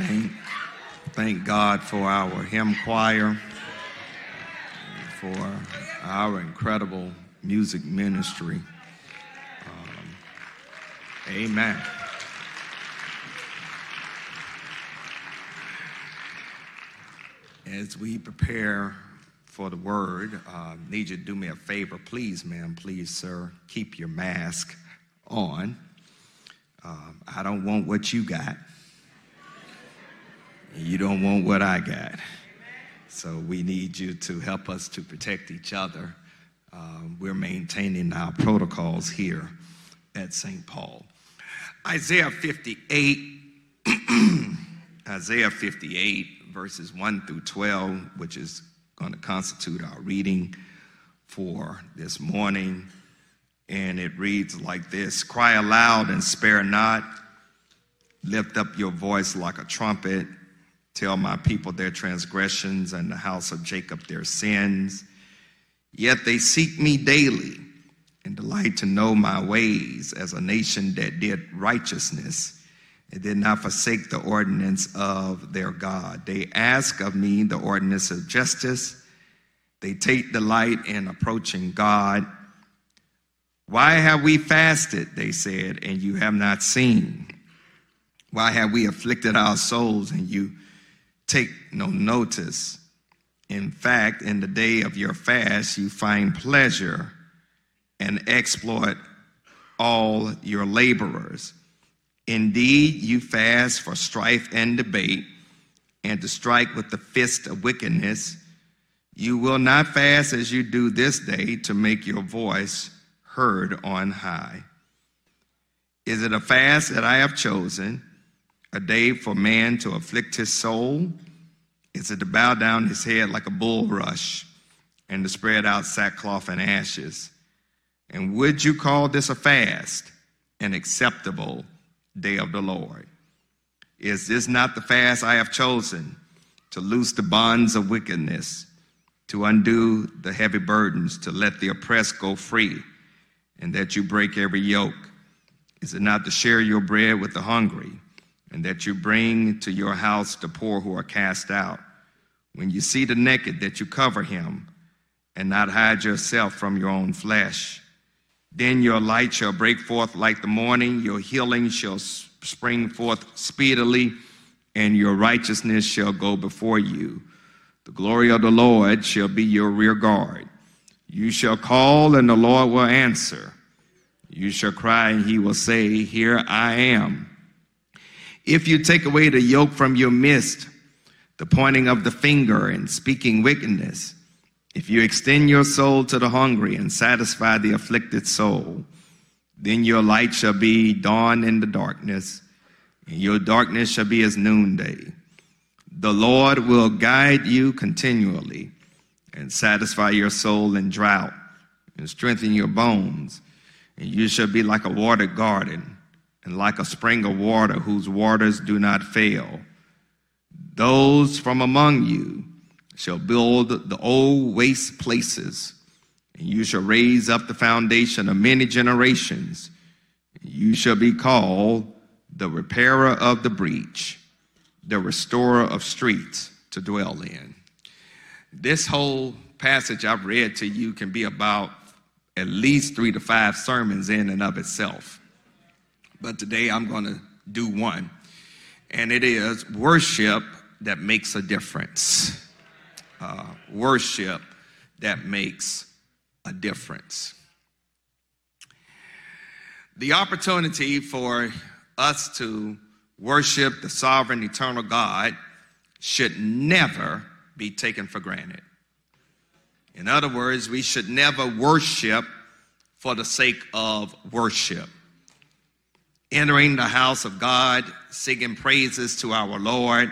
Thank, thank God for our hymn choir, for our incredible music ministry. Um, amen. As we prepare for the word, uh, need you to do me a favor, please, ma'am, please, sir, keep your mask on. Um, I don't want what you got. You don't want what I got. So we need you to help us to protect each other. Um, we're maintaining our protocols here at St. Paul. Isaiah 58, *clears throat* Isaiah 58, verses 1 through 12, which is going to constitute our reading for this morning. And it reads like this Cry aloud and spare not, lift up your voice like a trumpet. Tell my people their transgressions and the house of Jacob their sins. Yet they seek me daily and delight to know my ways as a nation that did righteousness and did not forsake the ordinance of their God. They ask of me the ordinance of justice. They take delight in approaching God. Why have we fasted, they said, and you have not seen? Why have we afflicted our souls and you take no notice? In fact, in the day of your fast, you find pleasure and exploit all your laborers. Indeed, you fast for strife and debate, and to strike with the fist of wickedness. You will not fast as you do this day to make your voice heard on high. Is it a fast that I have chosen, a day for man to afflict his soul? Is it to bow down his head like a bulrush and to spread out sackcloth and ashes? And would you call this a fast, an acceptable day of the Lord? Is this not the fast I have chosen to loose the bonds of wickedness, to undo the heavy burdens, to let the oppressed go free, and that you break every yoke? Is it not to share your bread with the hungry, and that you bring to your house the poor who are cast out? When you see the naked, that you cover him, and not hide yourself from your own flesh? Then your light shall break forth like the morning, your healing shall spring forth speedily, and your righteousness shall go before you. The glory of the Lord shall be your rear guard. You shall call, and the Lord will answer. You shall cry, and he will say, Here I am. If you take away the yoke from your midst, the pointing of the finger and speaking wickedness, if you extend your soul to the hungry and satisfy the afflicted soul, then your light shall be dawn in the darkness, and your darkness shall be as noonday. The Lord will guide you continually and satisfy your soul in drought and strengthen your bones. And you shall be like a watered garden and like a spring of water whose waters do not fail. Those from among you shall build the old waste places, and you shall raise up the foundation of many generations. You shall be called the repairer of the breach, the restorer of streets to dwell in. This whole passage I've read to you can be about at least three to five sermons in and of itself. But today I'm going to do one, and it is worship that makes a difference uh, worship that makes a difference. The opportunity for us to worship the sovereign, eternal God should never be taken for granted. In other words, we should never worship for the sake of worship. Entering the house of God, singing praises to our Lord,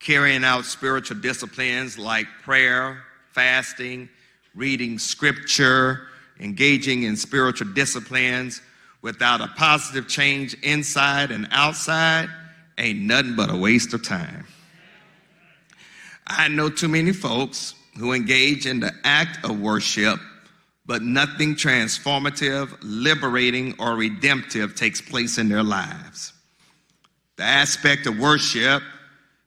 carrying out spiritual disciplines like prayer, fasting, reading scripture, engaging in spiritual disciplines without a positive change inside and outside ain't nothing but a waste of time. I know too many folks who engage in the act of worship, but nothing transformative, liberating, or redemptive takes place in their lives. The aspect of worship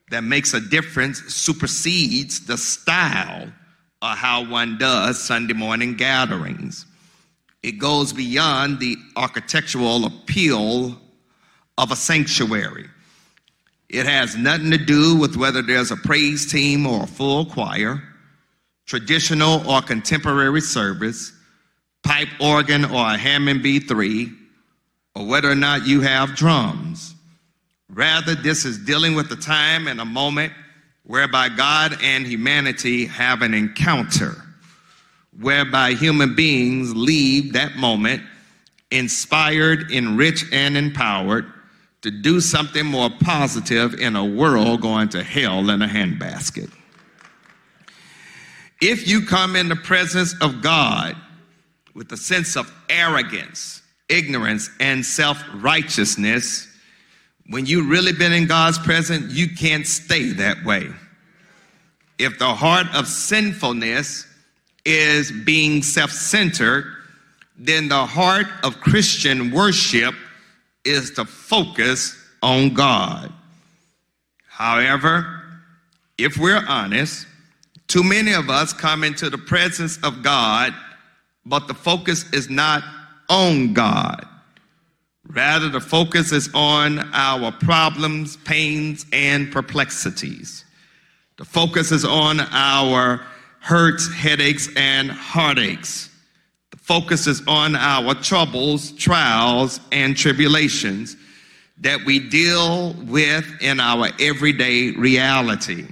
that makes a difference supersedes the style of how one does Sunday morning gatherings. It goes beyond the architectural appeal of a sanctuary. It has nothing to do with whether there's a praise team or a full choir, traditional or contemporary service, pipe organ or a Hammond B3, or whether or not you have drums. Rather, this is dealing with the time and a moment whereby God and humanity have an encounter, whereby human beings leave that moment inspired, enriched, and empowered to do something more positive in a world going to hell in a handbasket. If you come in the presence of God with a sense of arrogance, ignorance, and self righteousness, when you've really been in God's presence, you can't stay that way. If the heart of sinfulness is being self centered, then the heart of Christian worship is to focus on God. However, if we're honest, too many of us come into the presence of God, but the focus is not on God. Rather, the focus is on our problems, pains, and perplexities. The focus is on our hurts, headaches, and heartaches. The focus is on our troubles, trials, and tribulations that we deal with in our everyday reality.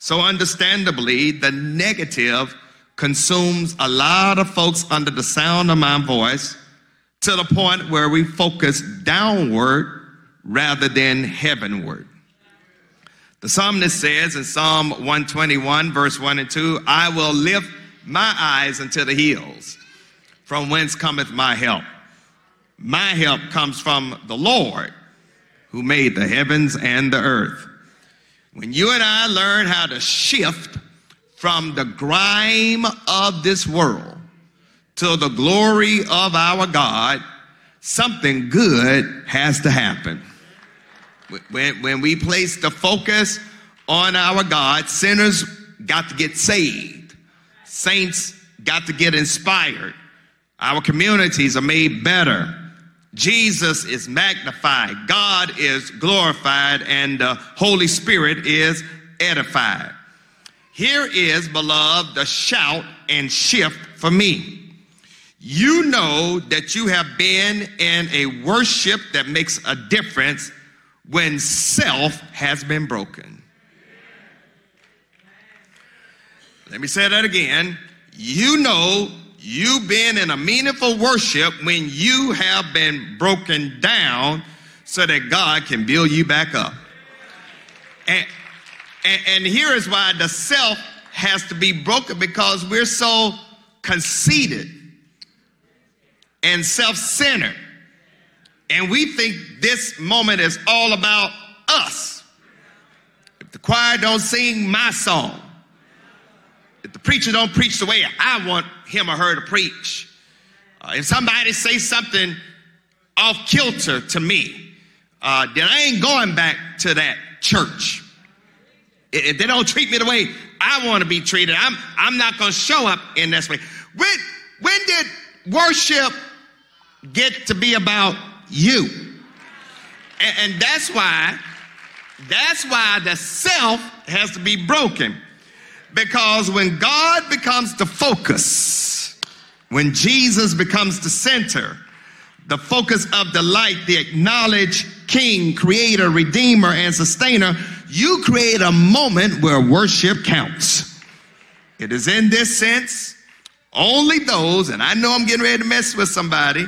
So, understandably, the negative consumes a lot of folks under the sound of my voice to the point where we focus downward rather than heavenward. The psalmist says in Psalm 121, verse 1 and 2, I will lift my eyes unto the hills, from whence cometh my help. My help comes from the Lord who made the heavens and the earth. When you and I learn how to shift from the grime of this world to the glory of our God, something good has to happen. When, when we place the focus on our God, sinners got to get saved, saints got to get inspired, our communities are made better. Jesus is magnified, God is glorified, and the Holy Spirit is edified. Here is, beloved, the shout and shift for me. You know that you have been in a worship that makes a difference when self has been broken. Let me say that again. You know you've been in a meaningful worship when you have been broken down so that God can build you back up. And, and, and here is why the self has to be broken because we're so conceited and self centered. And we think this moment is all about us. If the choir don't sing my song, if the preacher don't preach the way I want him or her to preach, uh, if somebody say something off kilter to me, uh, then I ain't going back to that church. If they don't treat me the way I want to be treated, I'm, I'm not going to show up in this way. When, when did worship get to be about you? And, and that's why, that's why the self has to be broken. Because when God becomes the focus, when Jesus becomes the center, the focus of the light, the acknowledged King, Creator, Redeemer, and Sustainer, you create a moment where worship counts. It is in this sense, only those, and I know I'm getting ready to mess with somebody,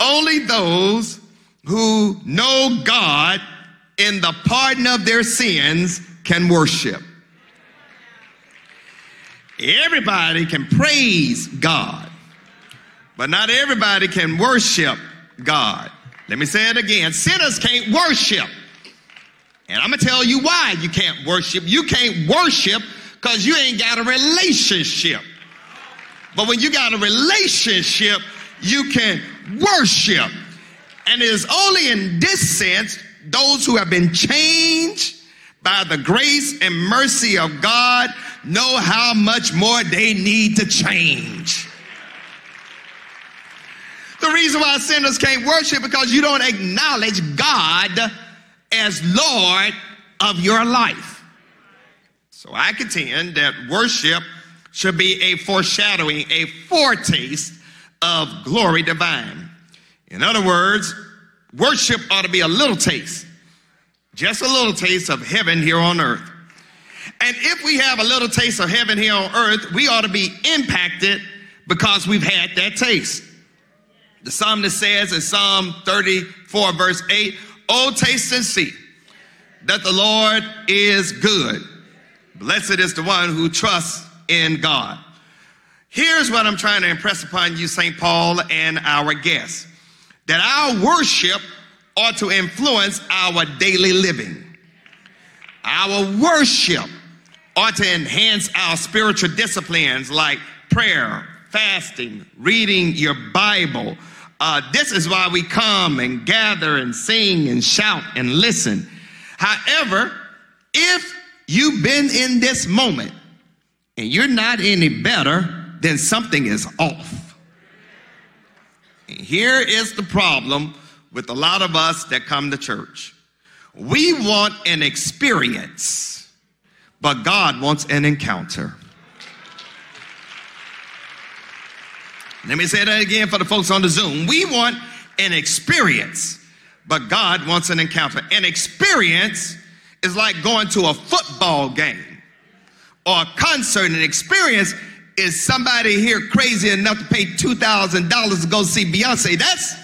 only those who know God in the pardon of their sins can worship. Everybody can praise God, but not everybody can worship God. Let me say it again sinners can't worship. And I'm going to tell you why you can't worship. You can't worship because you ain't got a relationship. But when you got a relationship, you can worship. And it is only in this sense those who have been changed by the grace and mercy of God know how much more they need to change. The reason why sinners can't worship because you don't acknowledge God as Lord of your life. So I contend that worship should be a foreshadowing, a foretaste of glory divine. In other words, worship ought to be a little taste, just a little taste of heaven here on earth. And if we have a little taste of heaven here on earth, we ought to be impacted because we've had that taste. The psalmist says in Psalm 34, verse 8, Oh, taste and see that the Lord is good. Blessed is the one who trusts in God. Here's what I'm trying to impress upon you, St. Paul, and our guests that our worship ought to influence our daily living. Our worship ought to enhance our spiritual disciplines like prayer, fasting, reading your Bible. Uh, this is why we come and gather and sing and shout and listen. However, if you've been in this moment and you're not any better, then something is off. And here is the problem with a lot of us that come to church. We want an experience, but God wants an encounter. Let me say that again for the folks on the Zoom. We want an experience, but God wants an encounter. An experience is like going to a football game or a concert. An experience is somebody here crazy enough to pay $2,000 to go see Beyonce. That's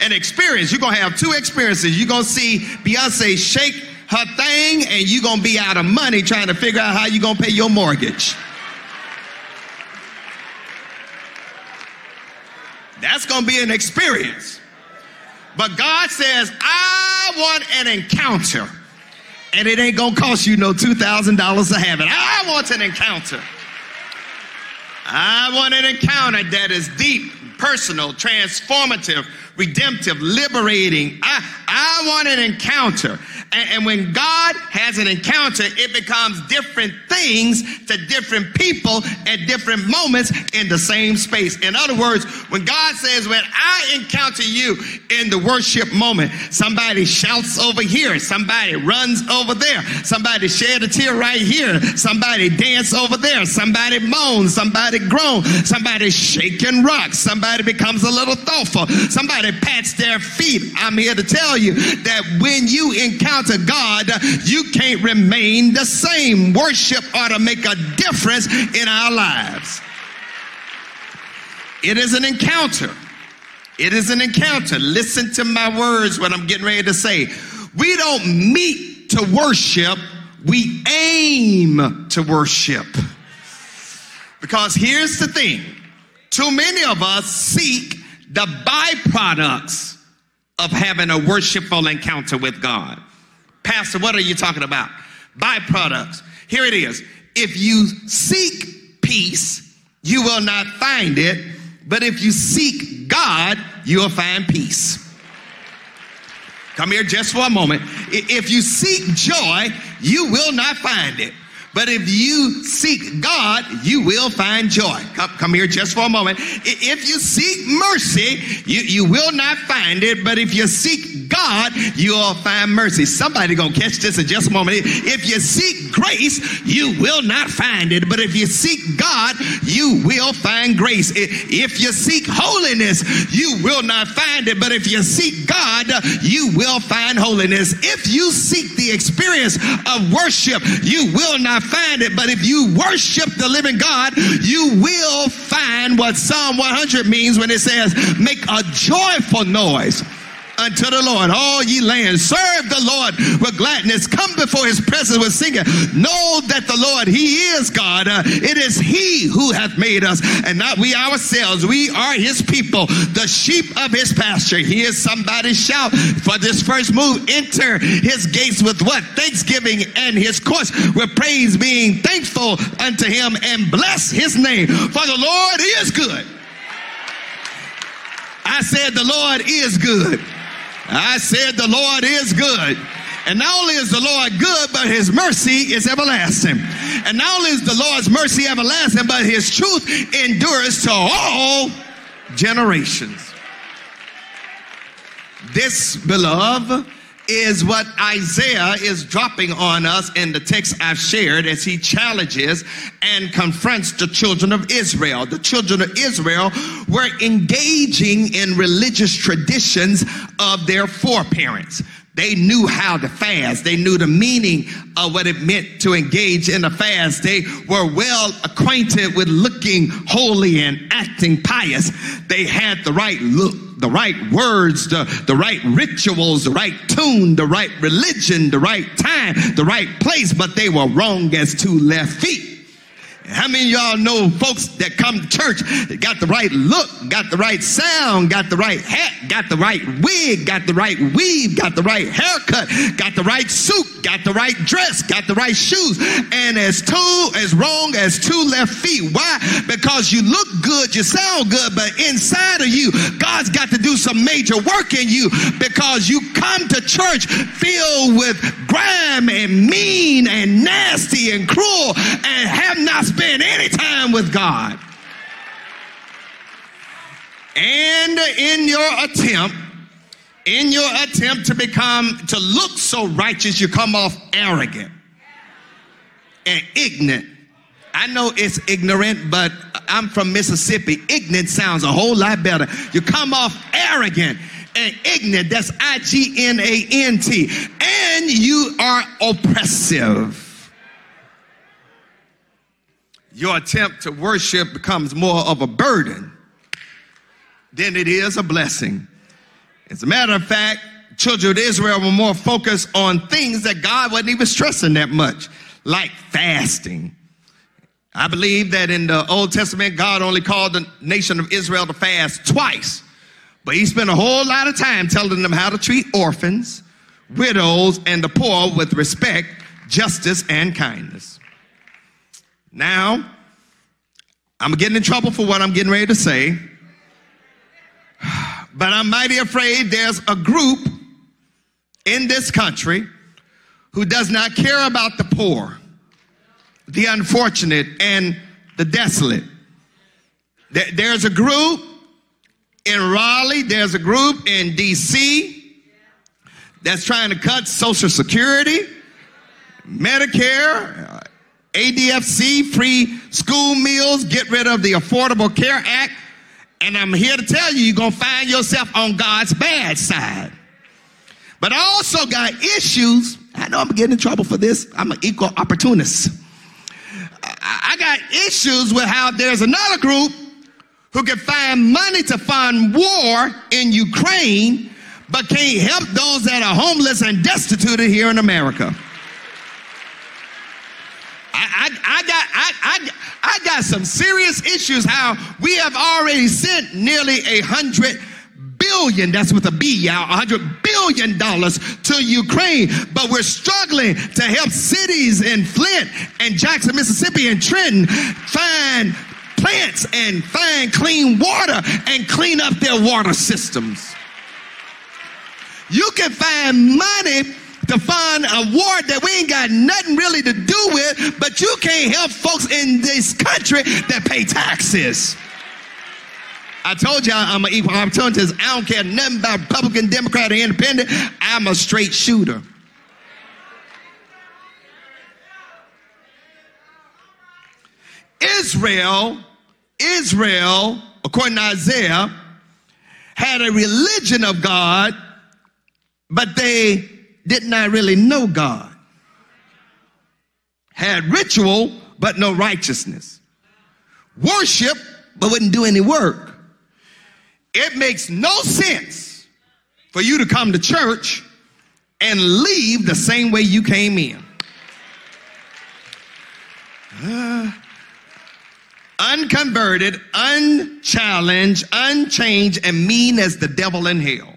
an experience. You're going to have two experiences. You're going to see Beyonce shake her thing, and you're going to be out of money trying to figure out how you're going to pay your mortgage. That's going to be an experience. But God says, I want an encounter. And it ain't going to cost you no $2,000 to have it. I want an encounter. I want an encounter that is deep, personal, transformative, redemptive, liberating. I, I want an encounter. And, and, when God has an encounter, it becomes different things to different people at different moments in the same space. In other words, when God says, when I encounter you in the worship moment, somebody shouts over here, somebody runs over there, somebody shed a tear right here, somebody dance over there, somebody moans, somebody groan, somebody shaking rocks, somebody becomes a little thoughtful, somebody pats their feet. I'm here to tell you that when you encounter God, you can't remain the same. Worship ought to make a difference in our lives. It is an encounter. It is an encounter. Listen to my words, what I'm getting ready to say. We don't meet to worship, we aim to worship. Because here's the thing too many of us seek the byproducts of having a worshipful encounter with God. Pastor, what are you talking about? Byproducts. Here it is. If you seek peace, you will not find it. But if you seek God, you'll find peace. Come here just for a moment. If you seek joy, you will not find it. But if you seek God, you will find joy. Come, come here just for a moment. If you seek mercy, you, you will not find it. But if you seek God, you'll find mercy. Somebody gonna catch this in just a moment. If you seek grace, you will not find it. But if you seek God, you will find grace. If you seek holiness, you will not find it. But if you seek God, you will find holiness. If you seek the experience of worship, you will not find it. But if you worship the living God, you will find what Psalm 100 means when it says, make a joyful noise unto the Lord, all ye lands. Serve the Lord with gladness. Come before his presence with singing. Know that the Lord, he is God. Uh, it is he who hath made us and not we ourselves. We are his people, the sheep of his pasture. Hear somebody shout for this first move. Enter his gates with what? Thanksgiving and his courts with praise, being thankful unto him and bless his name. For the Lord is good. I said, The Lord is good. I said, The Lord is good. And not only is the Lord good, but his mercy is everlasting. And not only is the Lord's mercy everlasting, but his truth endures to all generations. This, beloved, is what Isaiah is dropping on us in the text I've shared as he challenges and confronts the children of Israel. The children of Israel were engaging in religious traditions of their foreparents. They knew how to fast. They knew the meaning of what it meant to engage in a fast. They were well acquainted with looking holy and acting pious. They had the right look, the right words, the, the right rituals, the right tune, the right religion, the right time, the right place, but they were wrong as two left feet. How many y'all know folks that come to church got the right look, got the right sound, got the right hat, got the right wig, got the right weave, got the right haircut, got the right suit, got the right dress, got the right shoes, and as two as wrong as two left feet. Why? Because you look good, you sound good, but inside of you, God's got to do some major work in you because you come to church filled with grime and mean and nasty and cruel and have not spent any time with God. And in your attempt, in your attempt to become, to look so righteous, you come off arrogant and ignorant. I know it's ignorant, but I'm from Mississippi. Ignorant sounds a whole lot better. You come off arrogant and ignorant. That's I G N A N T. And you are oppressive your attempt to worship becomes more of a burden than it is a blessing. As a matter of fact, children of Israel were more focused on things that God wasn't even stressing that much, like fasting. I believe that in the Old Testament, God only called the nation of Israel to fast twice, but He spent a whole lot of time telling them how to treat orphans, widows, and the poor with respect, justice, and kindness. Now, I'm getting in trouble for what I'm getting ready to say, but I'm mighty afraid there's a group in this country who does not care about the poor, the unfortunate, and the desolate. There's a group in Raleigh, there's a group in DC that's trying to cut Social Security, Medicare, ADFC, free school meals, get rid of the Affordable Care Act. And I'm here to tell you, you're going to find yourself on God's bad side. But I also got issues. I know I'm getting in trouble for this. I'm an equal opportunist. I got issues with how there's another group who can find money to fund war in Ukraine, but can't help those that are homeless and destitute here in America. I, I, got I, I, I got some serious issues how we have already sent nearly a hundred billion, that's with a B, y'all, a hundred billion dollars to Ukraine, but we're struggling to help cities in Flint and Jackson, Mississippi and Trenton find plants and find clean water and clean up their water systems. You can find money to find a war that we ain't got nothing really to do with, but you can't help folks in this country that pay taxes. I told y'all I'm an equal opportunist. I don't care nothing about Republican, Democrat, or Independent. I'm a straight shooter. Israel, Israel, according to Isaiah, had a religion of God, but they did not I really know God, had ritual, but no righteousness, worship, but wouldn't do any work. It makes no sense for you to come to church and leave the same way you came in. Uh, unconverted, unchallenged, unchanged, and mean as the devil in hell.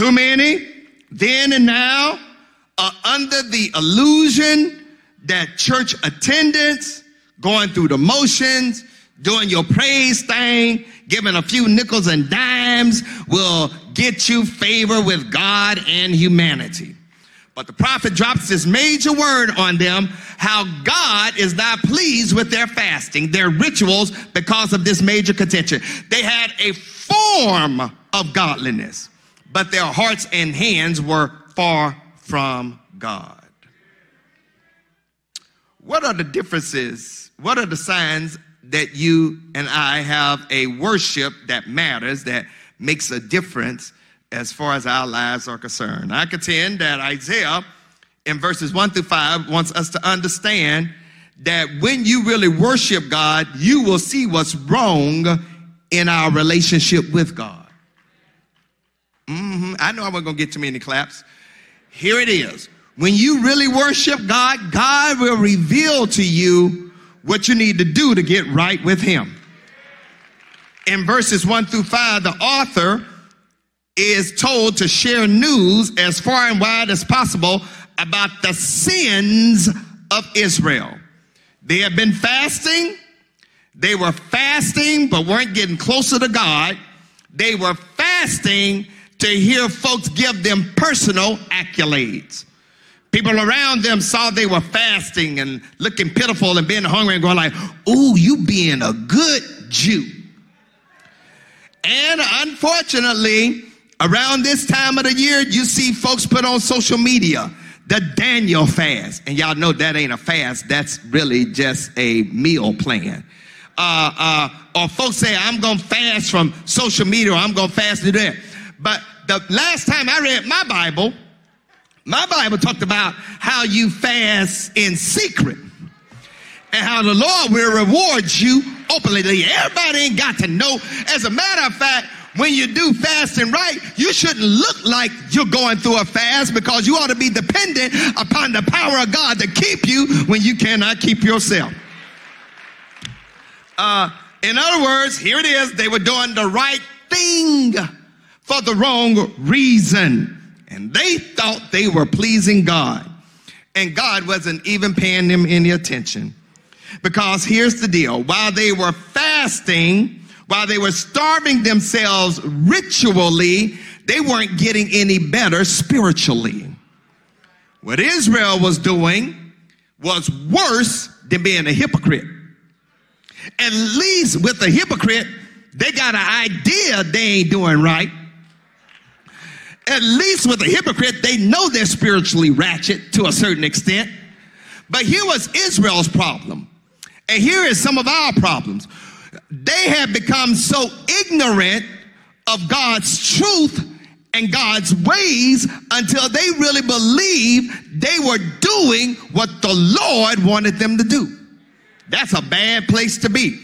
Too many, then and now, are under the illusion that church attendance, going through the motions, doing your praise thing, giving a few nickels and dimes will get you favor with God and humanity. But the prophet drops this major word on them how God is not pleased with their fasting, their rituals, because of this major contention. They had a form of godliness, but their hearts and hands were far from God. What are the differences? What are the signs that you and I have a worship that matters, that makes a difference as far as our lives are concerned? I contend that Isaiah in verses 1 through 5 wants us to understand that when you really worship God, you will see what's wrong in our relationship with God. Mm-hmm. I know I wasn't going to get too many claps. Here it is. When you really worship God, God will reveal to you what you need to do to get right with Him. In verses 1 through 5, the author is told to share news as far and wide as possible about the sins of Israel. They have been fasting. They were fasting, but weren't getting closer to God. They were fasting to hear folks give them personal accolades. People around them saw they were fasting and looking pitiful and being hungry and going like, "Ooh, you being a good Jew." And unfortunately, around this time of the year, you see folks put on social media the Daniel fast. And y'all know that ain't a fast, that's really just a meal plan. Uh, uh, or folks say, I'm gonna fast from social media or I'm gonna fast to that. But the last time I read my Bible, my Bible talked about how you fast in secret and how the Lord will reward you openly. Everybody ain't got to know. As a matter of fact, when you do fasting right, you shouldn't look like you're going through a fast because you ought to be dependent upon the power of God to keep you when you cannot keep yourself. Uh, in other words, here it is, they were doing the right thing for the wrong reason. And they thought they were pleasing God. And God wasn't even paying them any attention. Because here's the deal while they were fasting, while they were starving themselves ritually, they weren't getting any better spiritually. What Israel was doing was worse than being a hypocrite. At least with a hypocrite, they got an idea they ain't doing right. At least with a hypocrite, they know they're spiritually ratchet to a certain extent. But here was Israel's problem. And here is some of our problems. They have become so ignorant of God's truth and God's ways until they really believe they were doing what the Lord wanted them to do. That's a bad place to be.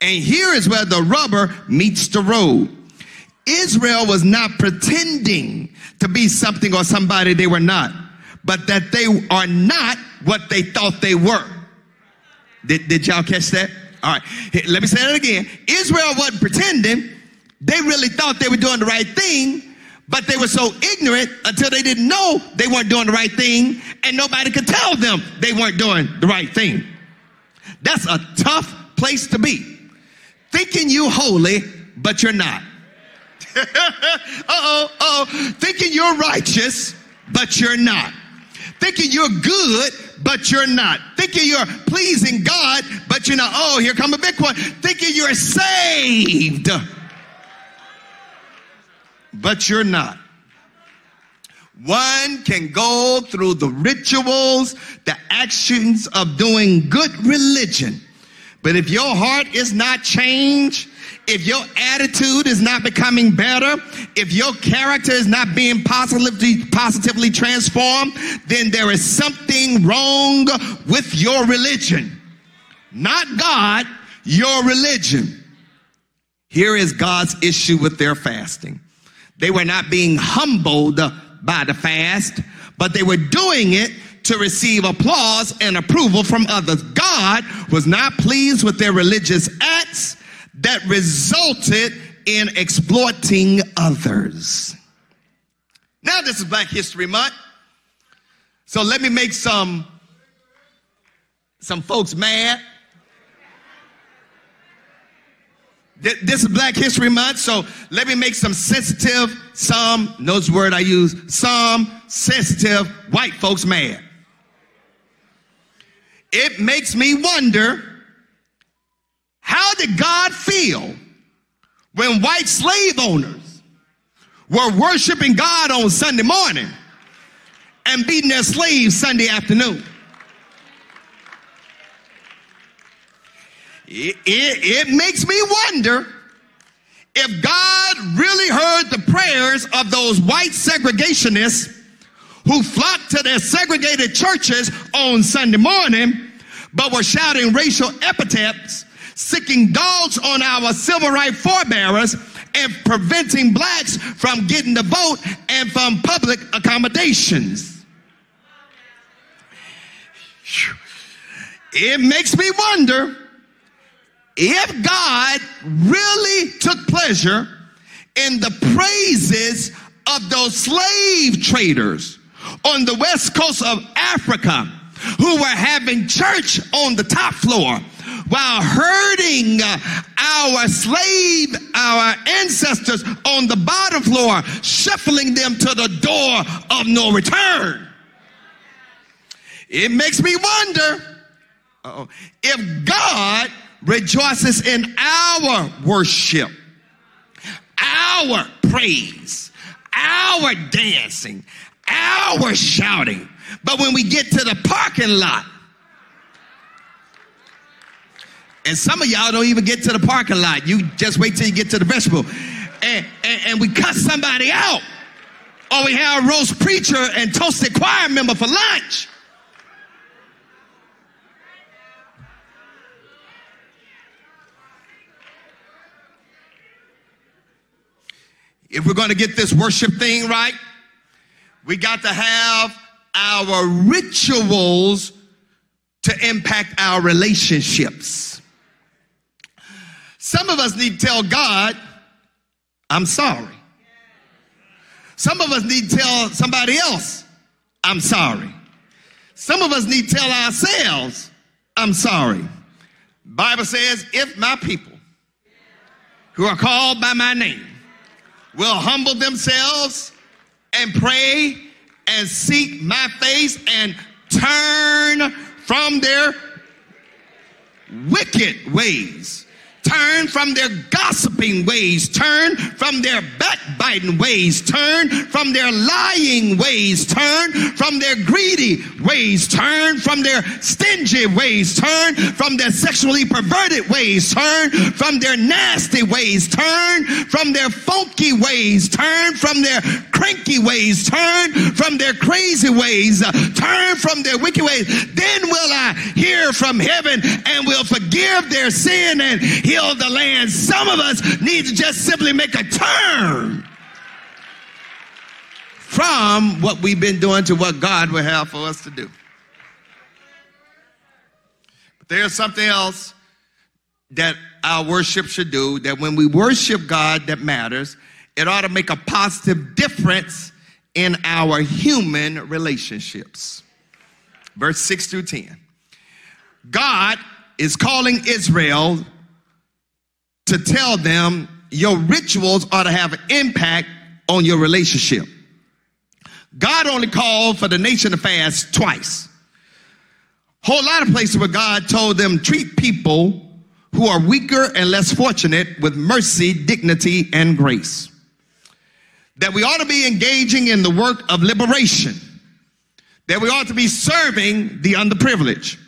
And here is where the rubber meets the road. Israel was not pretending to be something or somebody they were not, but that they are not what they thought they were. Did, did y'all catch that? All right, let me say that again. Israel wasn't pretending. They really thought they were doing the right thing, but they were so ignorant until they didn't know they weren't doing the right thing, and nobody could tell them they weren't doing the right thing. That's a tough place to be. Thinking you holy, but you're not. Uh-oh, oh, thinking you're righteous, but you're not. Thinking you're good, but you're not. Thinking you're pleasing God, but you're not. Oh, here come a big one. Thinking you're saved, but you're not. One can go through the rituals, the actions of doing good religion. But if your heart is not changed, if your attitude is not becoming better, if your character is not being positively, positively transformed, then there is something wrong with your religion. Not God, your religion. Here is God's issue with their fasting. They were not being humbled by the fast, but they were doing it to receive applause and approval from others. God was not pleased with their religious acts that resulted in exploiting others. Now, this is Black History Month. So let me make some some folks mad. This is Black History Month, so let me make some sensitive, some, notice word I use, some sensitive white folks mad. It makes me wonder how did God feel when white slave owners were worshiping God on Sunday morning and beating their slaves Sunday afternoon? It, it, it, makes me wonder if God really heard the prayers of those white segregationists who flocked to their segregated churches on Sunday morning, but were shouting racial epithets, sicking dogs on our civil rights forebearers, and preventing blacks from getting the vote and from public accommodations. It makes me wonder if God really took pleasure in the praises of those slave traders on the west coast of Africa who were having church on the top floor while herding our slave, our ancestors on the bottom floor, shuffling them to the door of no return. It makes me wonder if God rejoices in our worship, our praise, our dancing, our shouting. But when we get to the parking lot, and some of y'all don't even get to the parking lot, you just wait till you get to the vegetable, and, and, and we cut somebody out, or we have a roast preacher and toasted choir member for lunch. If we're going to get this worship thing right, we got to have our rituals to impact our relationships. Some of us need to tell God, I'm sorry. Some of us need to tell somebody else, I'm sorry. Some of us need to tell ourselves, I'm sorry. Bible says, if my people who are called by my name will humble themselves and pray and seek my face and turn from their wicked ways Turn from their gossiping ways. Turn from their backbiting ways. Turn from their lying ways. Turn from their greedy ways. Turn from their stingy ways. Turn from their sexually perverted ways. Turn from their nasty ways. Turn from their funky ways. Turn from their cranky ways. Turn from their crazy ways. Turn from their wicked ways. Then will I hear from heaven and will forgive their sin and heal the land. Some of us need to just simply make a turn from what we've been doing to what God would have for us to do. But there's something else that our worship should do that when we worship God that matters, it ought to make a positive difference in our human relationships. Verse 6 through 10. God is calling Israel to tell them your rituals are to have an impact on your relationship. God only called for the nation to fast twice. Whole lot of places where God told them treat people who are weaker and less fortunate with mercy, dignity, and grace. That we ought to be engaging in the work of liberation. That we ought to be serving the underprivileged.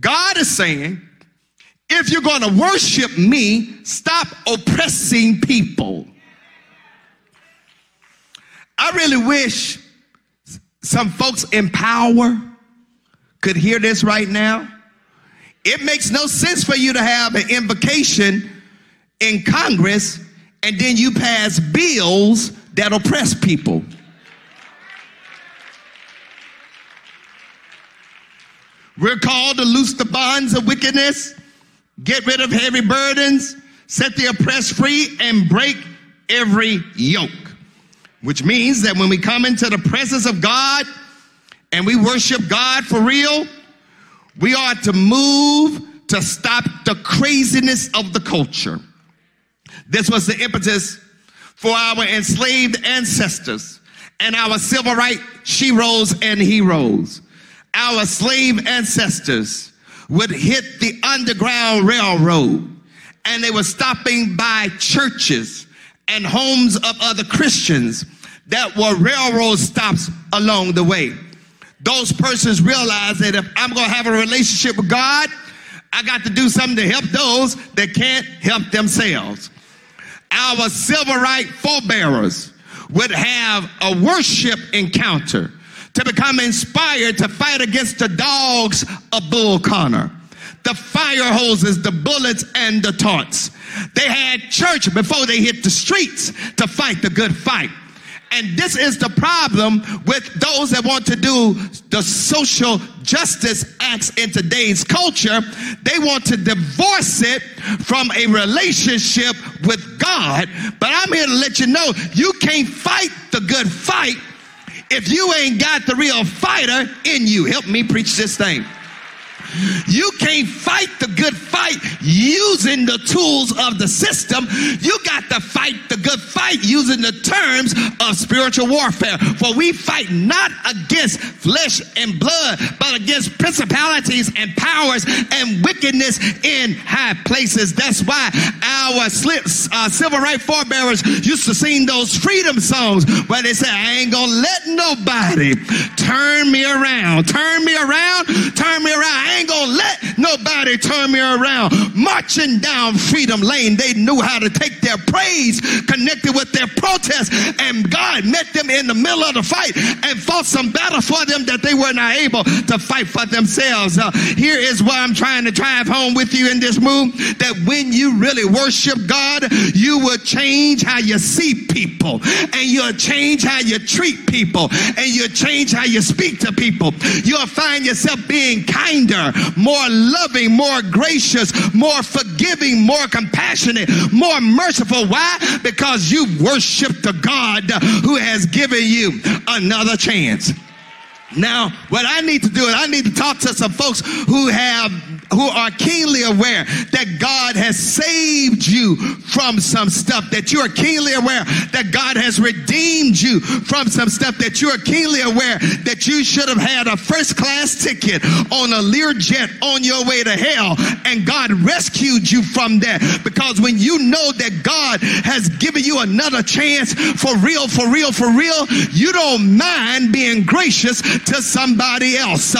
God is saying if you're going to worship me, stop oppressing people. I really wish some folks in power could hear this right now. It makes no sense for you to have an invocation in Congress, and then you pass bills that oppress people. We're called to loose the bonds of wickedness, get rid of heavy burdens, set the oppressed free, and break every yoke. Which means that when we come into the presence of God and we worship God for real, we are to move to stop the craziness of the culture. This was the impetus for our enslaved ancestors and our civil rights sheroes and heroes. Our slave ancestors would hit the Underground Railroad and they were stopping by churches and homes of other Christians that were railroad stops along the way. Those persons realized that if I'm going to have a relationship with God, I got to do something to help those that can't help themselves. Our civil right forebearers would have a worship encounter to become inspired to fight against the dogs of Bull Connor, the fire hoses, the bullets, and the taunts. They had church before they hit the streets to fight the good fight. And this is the problem with those that want to do the social justice acts in today's culture. They want to divorce it from a relationship with God. But I'm here to let you know you can't fight the good fight if you ain't got the real fighter in you. Help me preach this thing. You can't fight the good fight using the tools of the system. You got to fight the good fight using the terms of spiritual warfare. For we fight not against flesh and blood, but against principalities and powers and wickedness in high places. That's why our slips, uh, civil rights forebearers used to sing those freedom songs where they say, I ain't gonna let nobody turn me around. Turn me around, turn me around. Ain't gonna let nobody turn me around. Marching down Freedom Lane, they knew how to take their praise connected with their protest, and God met them in the middle of the fight and fought some battle for them that they were not able to fight for themselves. Uh, here is what I'm trying to drive home with you in this move that when you really worship God, you will change how you see people, and you'll change how you treat people, and you'll change how you speak to people. You'll find yourself being kinder, more loving, more gracious, more forgiving, more compassionate, more merciful. Why? Because you worship the God who has given you another chance. Now, what I need to do is I need to talk to some folks who have who are keenly aware that God has saved you from some stuff, that you are keenly aware that God has redeemed you from some stuff, that you are keenly aware that you should have had a first class ticket on a Learjet on your way to hell, and God rescued you from that. Because when you know that God has given you another chance for real, for real, for real, you don't mind being gracious to somebody else.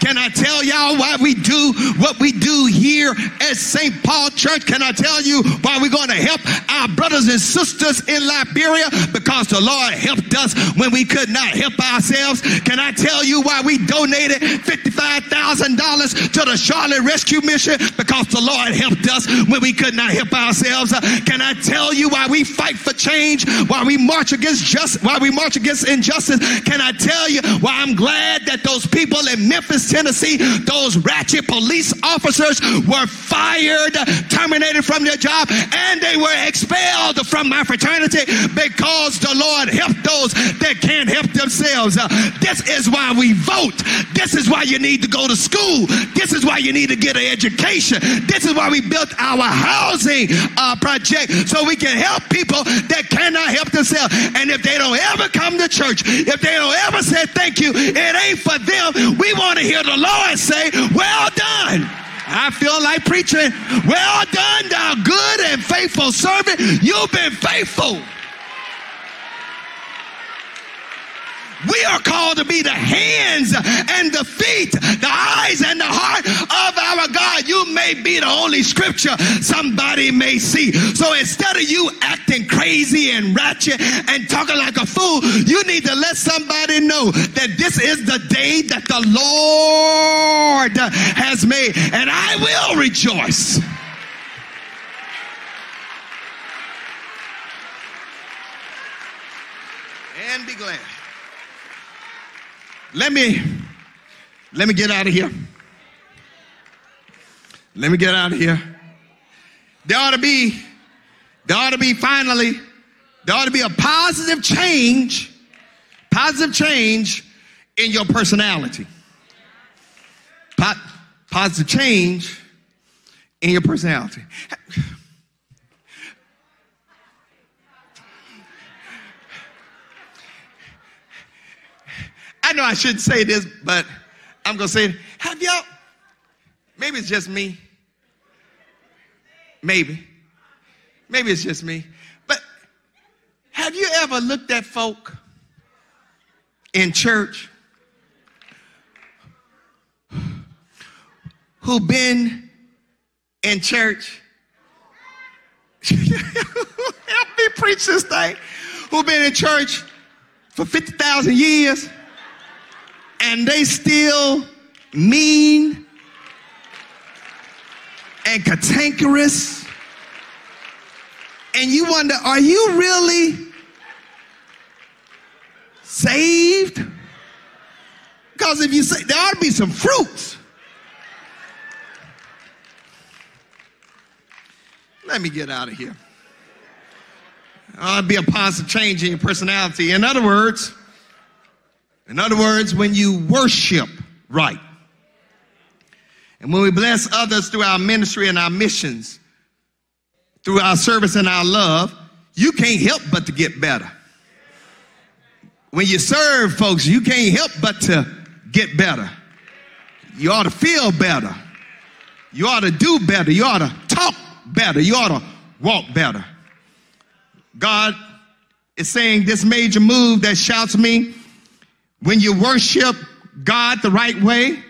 Can I tell y'all why we do what we do here at St. Paul Church? Can I tell you why we're going to help our brothers and sisters in Liberia? Because the Lord helped us when we could not help ourselves. Can I tell you why we donated $55,000 to the Charlotte Rescue Mission? Because the Lord helped us when we could not help ourselves. Can I tell you why we fight for change? Why we march against just why we march against injustice? Can I tell you why I'm glad that those people in Memphis, Tennessee, those ratchet police officers were fired, terminated from their job, and they were expelled from my fraternity because the Lord helped those that can't help themselves. Uh, this is why we vote. This is why you need to go to school. This is why you need to get an education. This is why we built our housing uh, project so we can help people that cannot help themselves. And if they don't ever come to church, if they don't ever say thank you, it ain't for them. We want to hear the Lord say, Well done. I feel like preaching, Well done, thou good and faithful servant. You've been faithful. We are called to be the hands and the feet, the eyes and the heart of our God. You may be the only scripture somebody may see. So instead of you acting crazy and ratchet and talking like a fool, you need to let somebody know that this is the day that the Lord has made, and I will rejoice. and be glad. Let me let me get out of here. Let me get out of here. There ought to be, there ought to be finally, there ought to be a positive change, positive change in your personality. Po- positive change in your personality. I know I shouldn't say this, but I'm going to say it. Have y'all, maybe it's just me. Maybe. Maybe it's just me. But have you ever looked at folk in church who've been in church? *laughs* Help me preach this thing. Who've been in church for 50,000 years and they still mean and cantankerous. And you wonder, are you really saved? Because if you say, there ought to be some fruits. Let me get out of here. To be a positive change in your personality. In other words, in other words, when you worship right, and when we bless others through our ministry and our missions, through our service and our love, you can't help but to get better. When you serve folks, you can't help but to get better. You ought to feel better. You ought to do better. You ought to talk better. You ought to walk better. God is saying this major move that shouts me when you worship God the right way,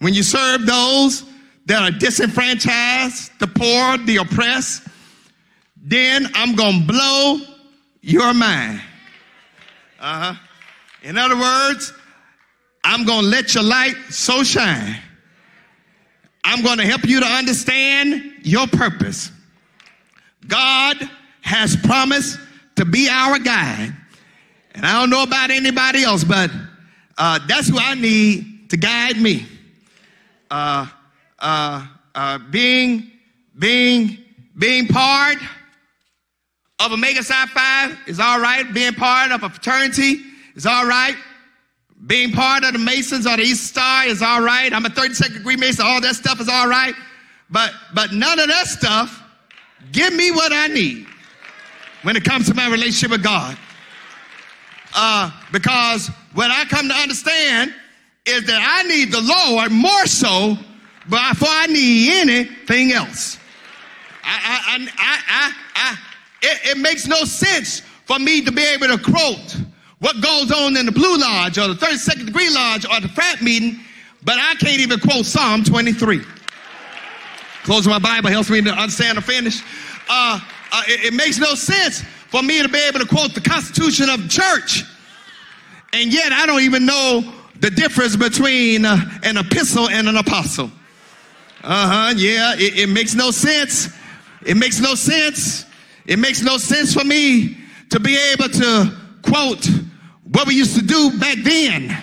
when you serve those that are disenfranchised, the poor, the oppressed, then I'm going to blow your mind. Uh huh. In other words, I'm going to let your light so shine. I'm going to help you to understand your purpose. God has promised to be our guide. And I don't know about anybody else, but uh, that's who I need to guide me. Uh, uh, uh, being, being, being part of Omega Psi Phi is all right. Being part of a fraternity is all right. Being part of the Masons or the East Star is all right. I'm a 32nd degree Mason. All that stuff is all right. But, but none of that stuff give me what I need when it comes to my relationship with God. Uh, because what I come to understand is that I need the Lord more so before I need anything else. I, I, I, I, it, it makes no sense for me to be able to quote what goes on in the Blue Lodge or the 32nd degree lodge or the frat meeting, but I can't even quote Psalm 23. Closing my Bible helps me to understand or finish. Uh, uh, it, it makes no sense for me to be able to quote the Constitution of church, and yet I don't even know the difference between uh, an epistle and an apostle. Uh huh, yeah, it, it makes no sense. It makes no sense. It makes no sense for me to be able to quote what we used to do back then.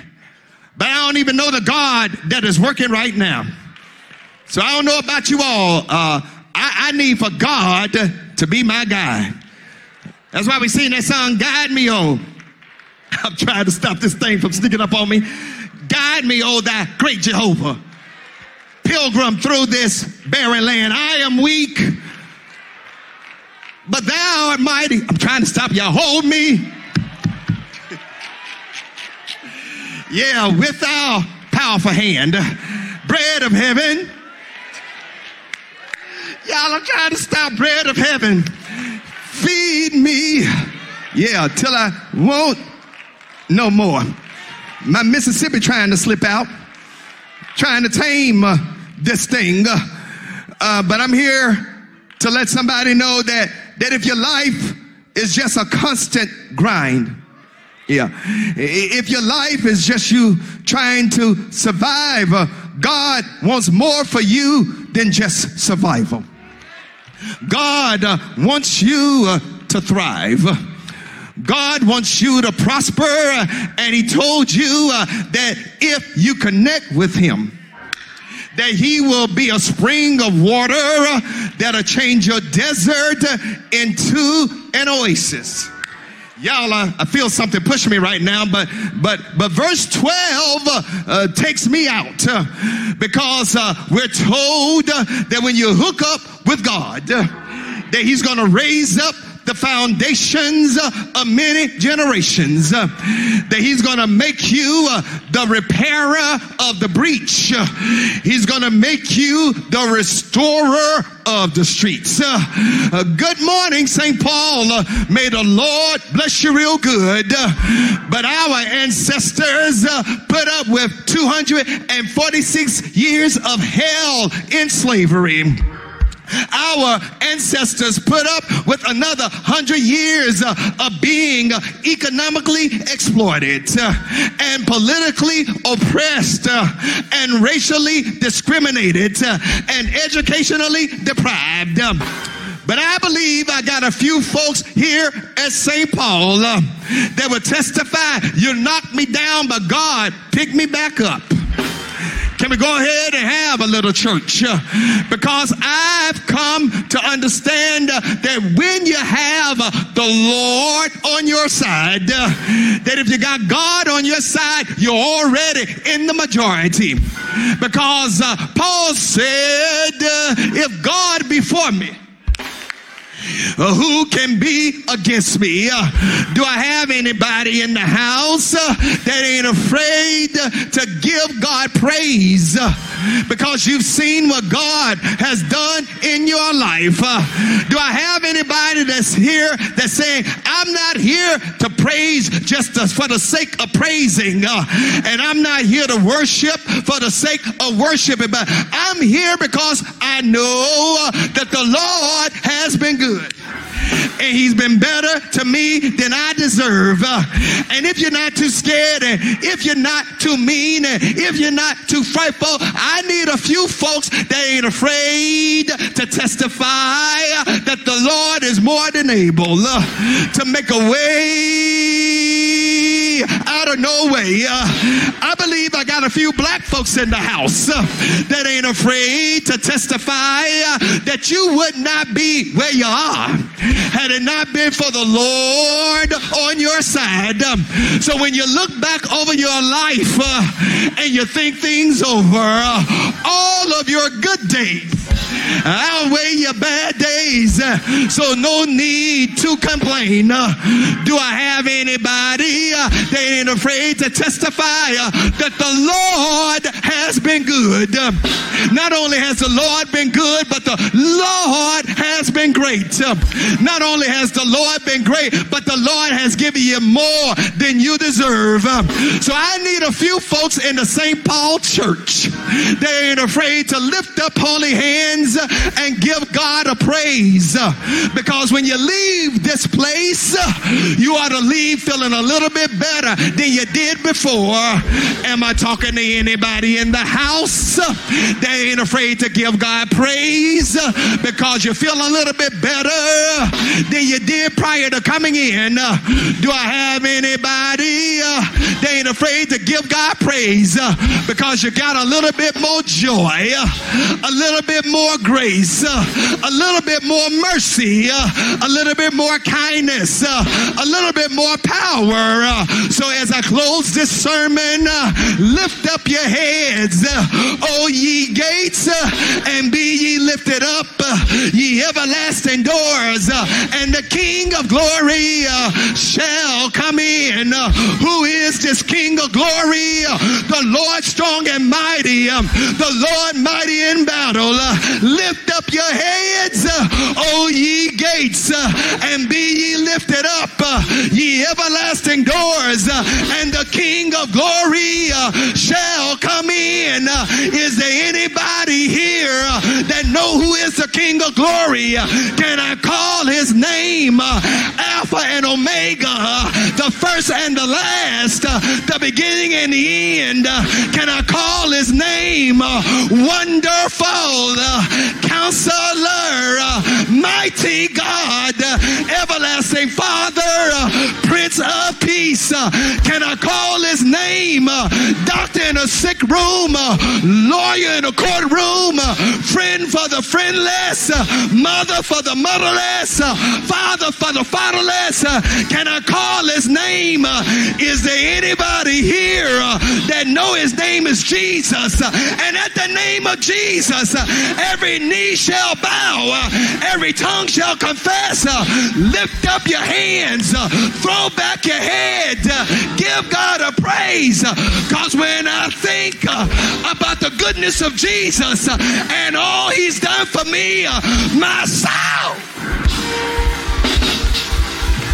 But I don't even know the God that is working right now. So I don't know about you all. Uh, I, I need for God to, be my guide. That's why we sing that song, Guide Me On. Oh. *laughs* I'm trying to stop this thing from sneaking up on me. Guide me, oh, thy great Jehovah. Pilgrim through this barren land. I am weak, but thou art mighty. I'm trying to stop y'all. Hold me. *laughs* yeah, with our powerful hand. Bread of heaven. Y'all, I'm trying to stop bread of heaven. Feed me. Yeah, till I won't no more. My Mississippi trying to slip out, trying to tame uh, this thing. Uh, uh, but I'm here to let somebody know that, that if your life is just a constant grind, yeah, if your life is just you trying to survive, uh, God wants more for you than just survival. God uh, wants you uh, to thrive. God wants you to prosper, and He told you uh, that if you connect with Him, that he will be a spring of water uh, that'll change your desert into an oasis. Y'all, uh, I feel something pushing me right now, but but but verse 12 uh, uh, takes me out uh, because uh, we're told uh, that when you hook up with God, that He's going to raise up the foundations of many generations. That he's going to make you uh, the repairer of the breach. He's going to make you the restorer of the streets. Uh, good morning, St. Paul. Uh, may the Lord bless you real good. But our ancestors put up with 246 years of hell in slavery. Our ancestors put up with another hundred years uh, of being economically exploited uh, and politically oppressed uh, and racially discriminated and educationally deprived. Um, but I believe I got a few folks here at St. Paul that will testify you knocked me down, but God picked me back up. Can we go ahead and have a little church? Because I've come to understand that when you have the Lord on your side, that if you got God on your side, you're already in the majority. Because uh, Paul said, if God before me, uh, who can be against me? Uh, do I have anybody in the house uh, that ain't afraid uh, to give God praise uh, because you've seen what God has done in your life? Uh, do I have anybody that's here that's saying, I'm not here to praise just uh, for the sake of praising, uh, and I'm not here to worship for the sake of worshiping, but I'm here because I know uh, that the Lord has been good and he's been better to me than I deserve. And if you're not too scared, and if you're not too mean, and if you're not too frightful, I need a few folks that ain't afraid to testify that the Lord is more than able to make a way out of no way. I believe I got a few black folks in the house that ain't afraid to testify that you would not be where you are had it not been for the Lord on your side. Um, So when you look back over your life uh, and you think things over, uh, all of your good days outweigh your bad days. Uh, So no need to complain. Uh, Do I have anybody uh, that ain't afraid to testify that the Lord has been good? Uh, Not only has the Lord been good, but the Lord has been great. Uh, Not only has the Lord been great, but the Lord has given you more than you deserve. Uh, So I need a few folks in the St. Paul church. They ain't afraid to lift up holy hands uh, and give God a praise. Because when you leave this place, you ought to leave feeling a little bit better than you did before. Am I talking to anybody in the house? They ain't afraid to give God praise because you feel a little bit better than you did prior to coming in. Do I have anybody? They ain't afraid to give God praise because you got a little bit more joy, a little bit more grace, uh, a little bit more mercy, uh, a little bit more kindness, uh, a little bit more power. Uh, so as I close this sermon, uh, lift up your heads, uh, O ye gates, and be ye lifted up, ye everlasting doors, and the King of glory shall come in. Who is this King of glory? The Lord strong and mighty, um, the Lord mighty in battle. Lift up your heads, uh, O ye gates, uh, and be ye lifted up, uh, ye everlasting doors, uh, and the King of glory uh, shall come in. Uh, is there anybody here that know who is the King of glory? Can I call his name Alpha and Omega, the first and the last, the beginning and the end? Can I call his name Wonderful Counselor, uh, Mighty God, Everlasting Father, uh, Prince Uh, Can I call his name? Uh, doctor in a sick room, uh, lawyer in a courtroom, uh, friend for the friendless, mother for the motherless, father for the fatherless. Can I call his name? Is there anybody here that know his name is Jesus? And at the name of Jesus, every knee shall bow, uh, every tongue shall confess. Uh, Lift up your hands, uh, throw back your head, uh, give God a praise. Uh, because when I think uh, about the goodness of Jesus and all he's done for me, my soul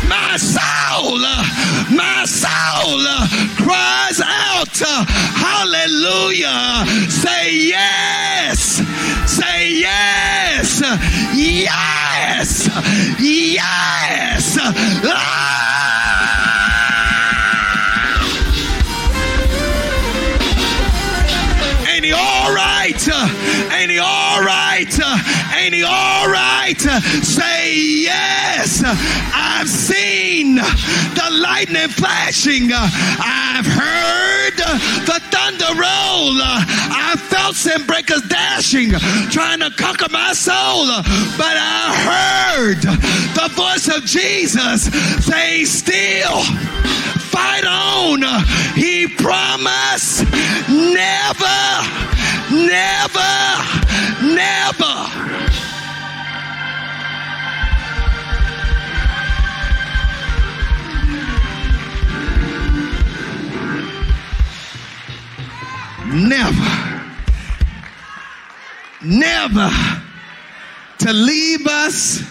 my soul, my soul cries out, hallelujah. Say yes, say yes, yes, yes. Ah! He all right? Ain't he all right? Ain't he all right? Say yes. I've seen the lightning flashing. I've heard the thunder roll. I felt some breakers dashing, trying to conquer my soul. But I heard the voice of Jesus say, Still fight on. He promised never, never, never. Never, never to leave us.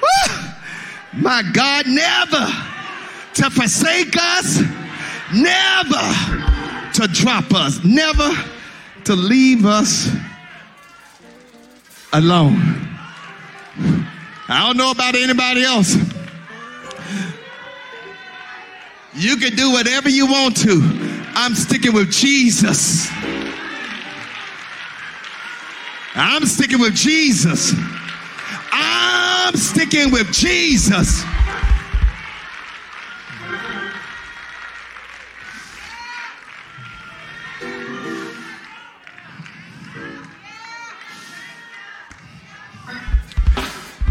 Woo! My God, never to forsake us, never to drop us, never to leave us alone. I don't know about anybody else. You can do whatever you want to. I'm sticking with Jesus. I'm sticking with Jesus. I'm sticking with Jesus.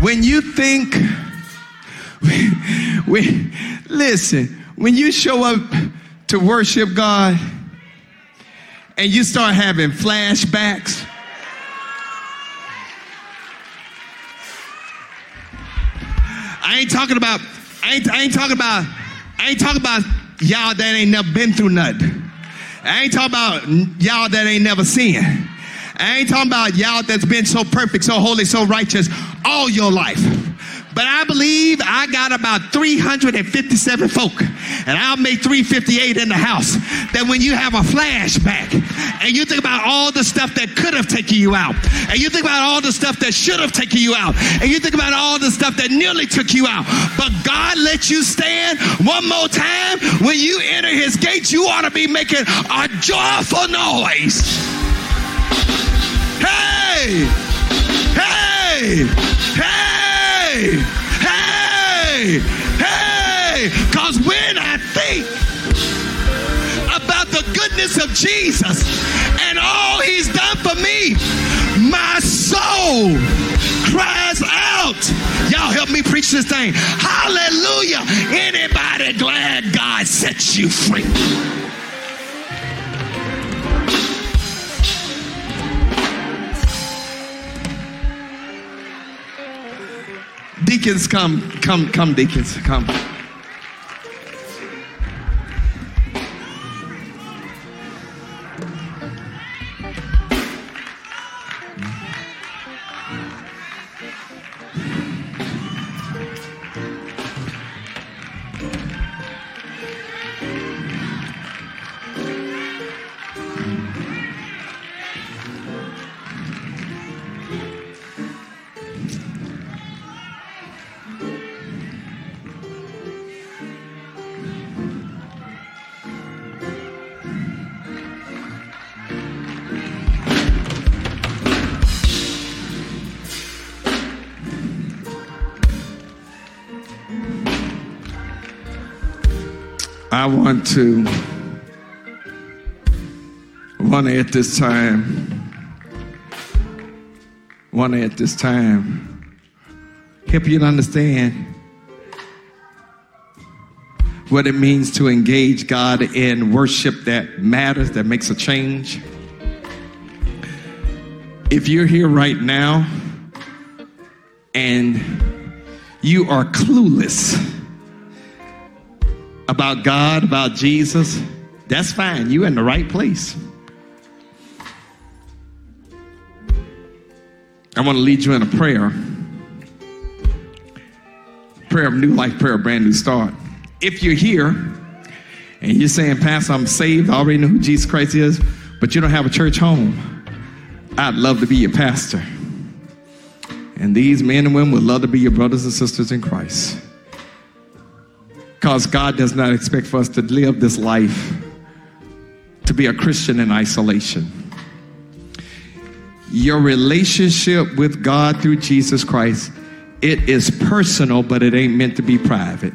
When you think, we, listen, when you show up to worship God and you start having flashbacks, I ain't talking about, I ain't, I ain't talking about, I ain't talking about y'all that ain't never been through nothing. I ain't talking about y'all that ain't never sinned. I ain't talking about y'all that's been so perfect, so holy, so righteous all your life. But I believe I got about 357 folk, and I'll make 358 in the house. That when you have a flashback and you think about all the stuff that could have taken you out, and you think about all the stuff that should have taken you out, and you think about all the stuff that nearly took you out, but God let you stand one more time. When you enter his gates, you ought to be making a joyful noise. Hey! Hey! Hey! Hey! Hey! Because when I think about the goodness of Jesus and all he's done for me, my soul cries out. Y'all help me preach this thing. Hallelujah. Anybody glad God sets you free? Deacons, come, come, come, deacons, come. Want to, to at this time, to at this time help you to understand what it means to engage God in worship that matters, that makes a change. If you're here right now and you are clueless about God, about Jesus, that's fine. You're in the right place. I want to lead you in a prayer. Prayer of new life, prayer of brand new start. If you're here and you're saying, Pastor, I'm saved, I already know who Jesus Christ is, but you don't have a church home, I'd love to be your pastor. And these men and women would love to be your brothers and sisters in Christ. Because God does not expect for us to live this life to be a Christian in isolation. Your relationship with God through Jesus Christ, it is personal, but it ain't meant to be private.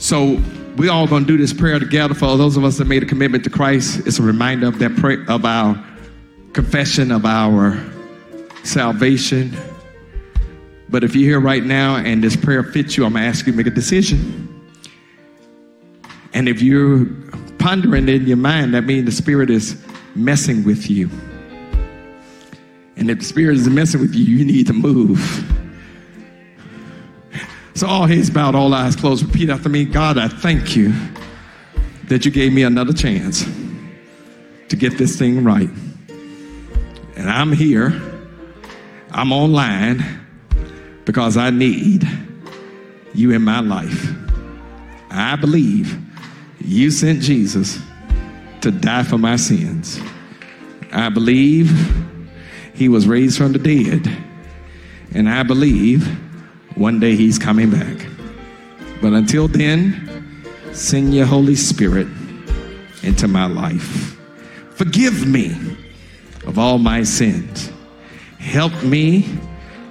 So we all gonna do this prayer together. For those of us that made a commitment to Christ, it's a reminder of that prayer, of our confession of our salvation. But if you're here right now and this prayer fits you, I'm gonna ask you to make a decision. And if you're pondering in your mind, that means the Spirit is messing with you. And if the Spirit is messing with you, you need to move. So, all heads bowed, all eyes closed. Repeat after me God, I thank you that you gave me another chance to get this thing right. And I'm here, I'm online because I need you in my life. I believe you sent Jesus to die for my sins. I believe he was raised from the dead. And I believe one day he's coming back. But until then, send your Holy Spirit into my life. Forgive me of all my sins. Help me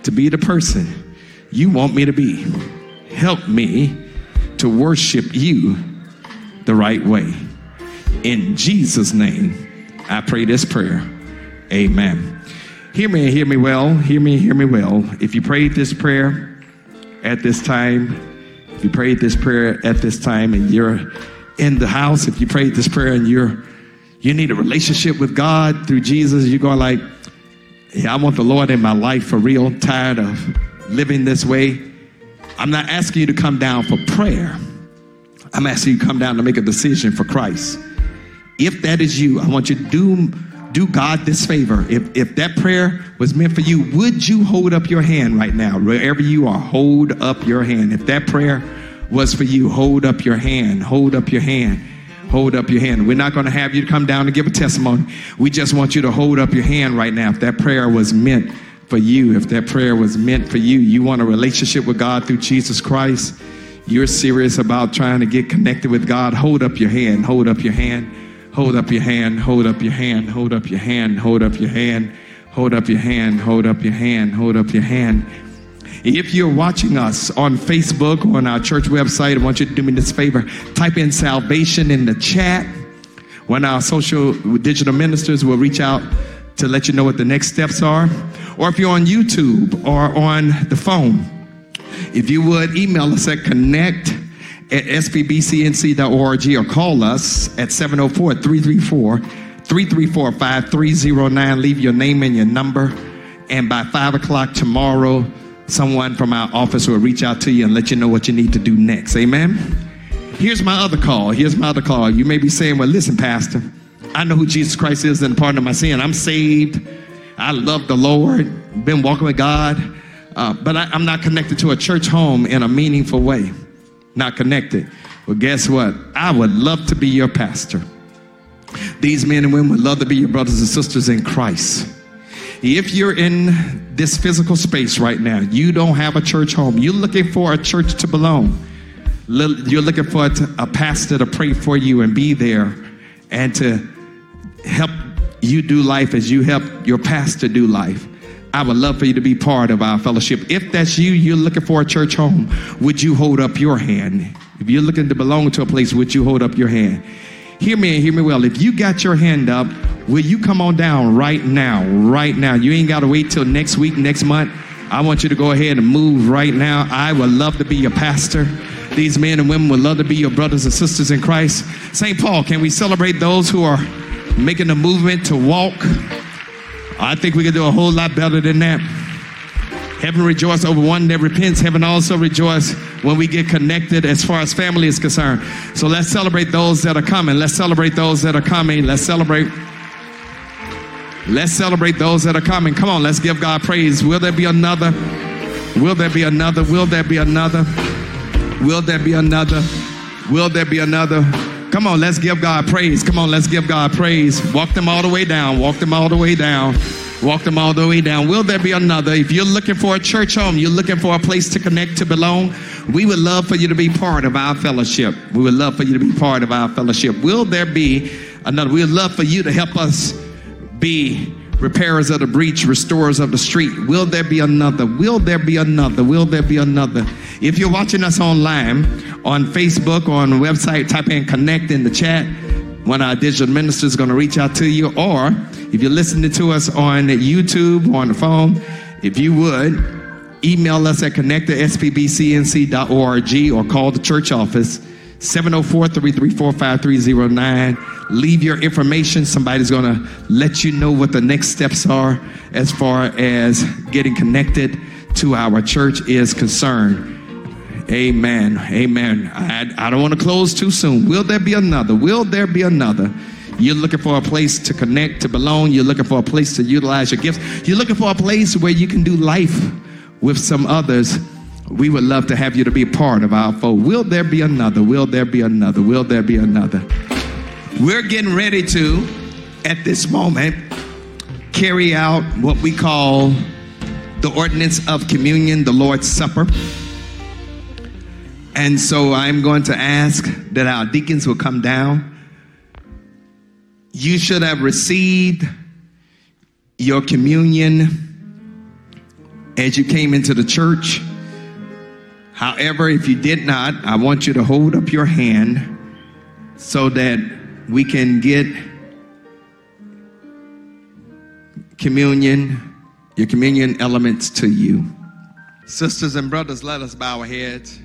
to be the person you want me to be. Help me to worship you the right way. In Jesus' name, I pray this prayer. Amen. Hear me, hear me well. Hear me, hear me well. If you prayed this prayer at this time, if you prayed this prayer at this time and you're in the house, if you prayed this prayer and you're you need a relationship with God through Jesus, you're going like, yeah, I want the Lord in my life for real, tired of living this way. I'm not asking you to come down for prayer. I'm asking you to come down to make a decision for Christ. If that is you, I want you to do, do God this favor. If, if that prayer was meant for you, would you hold up your hand right now? Wherever you are, hold up your hand. If that prayer was for you, hold up your hand. Hold up your hand. Hold up your hand. We're not going to have you come down and give a testimony. We just want you to hold up your hand right now. If that prayer was meant for you, if that prayer was meant for you, you want a relationship with God through Jesus Christ, you're serious about trying to get connected with God, hold up your hand. Hold up your hand. Hold up your hand. Hold up your hand. Hold up your hand. Hold up your hand. Hold up your hand. Hold up your hand. Hold up your hand. If you're watching us on Facebook or on our church website, I want you to do me this favor. Type in salvation in the chat. One of our social digital ministers will reach out to let you know what the next steps are. Or if you're on YouTube or on the phone, if you would email us at connect at spbcnc.org or call us at 704 334 334 5309. Leave your name and your number. And by 5 o'clock tomorrow, someone from our office will reach out to you and let you know what you need to do next. Amen. Here's my other call. Here's my other call. You may be saying, Well, listen, Pastor, I know who Jesus Christ is and pardon of my sin. I'm saved. I love the Lord, been walking with God, uh, but I, I'm not connected to a church home in a meaningful way. Not connected. Well, guess what? I would love to be your pastor. These men and women would love to be your brothers and sisters in Christ. If you're in this physical space right now, you don't have a church home, you're looking for a church to belong. You're looking for a pastor to pray for you and be there and to help you do life as you help your pastor do life. I would love for you to be part of our fellowship. If that's you, you're looking for a church home, would you hold up your hand? If you're looking to belong to a place, would you hold up your hand? Hear me and hear me well. If you got your hand up, will you come on down right now? Right now. You ain't got to wait till next week, next month. I want you to go ahead and move right now. I would love to be your pastor. These men and women would love to be your brothers and sisters in Christ. St. Paul, can we celebrate those who are making a movement to walk? I think we can do a whole lot better than that. Heaven rejoice over one that repents. Heaven also rejoice when we get connected as far as family is concerned. So let's celebrate those that are coming. Let's celebrate those that are coming. Let's celebrate. Let's celebrate those that are coming. Come on, let's give God praise. Will there be another? Will there be another? Will there be another? Will there be another? Will there be another? Come on, let's give God praise. Come on, let's give God praise. Walk them all the way down. Walk them all the way down. Walk them all the way down. Will there be another? If you're looking for a church home, you're looking for a place to connect, to belong, we would love for you to be part of our fellowship. We would love for you to be part of our fellowship. Will there be another? We would love for you to help us be repairers of the breach, restorers of the street. Will there be another? Will there be another? Will there be another? If you're watching us online, on Facebook, on website, type in connect in the chat. One of our digital ministers is going to reach out to you. Or if you're listening to us on YouTube on the phone, if you would, email us at connect at spbcnc.org or call the church office 704-334-5309 leave your information. Somebody's going to let you know what the next steps are as far as getting connected to our church is concerned. Amen. Amen. I, I don't want to close too soon. Will there be another? Will there be another? You're looking for a place to connect, to belong. You're looking for a place to utilize your gifts. You're looking for a place where you can do life with some others. We would love to have you to be part of our fold. Will there be another? Will there be another? Will there be another? We're getting ready to, at this moment, carry out what we call the ordinance of communion, the Lord's Supper. And so I'm going to ask that our deacons will come down you should have received your communion as you came into the church. However, if you did not, I want you to hold up your hand so that we can get communion, your communion elements to you. Sisters and brothers, let us bow our heads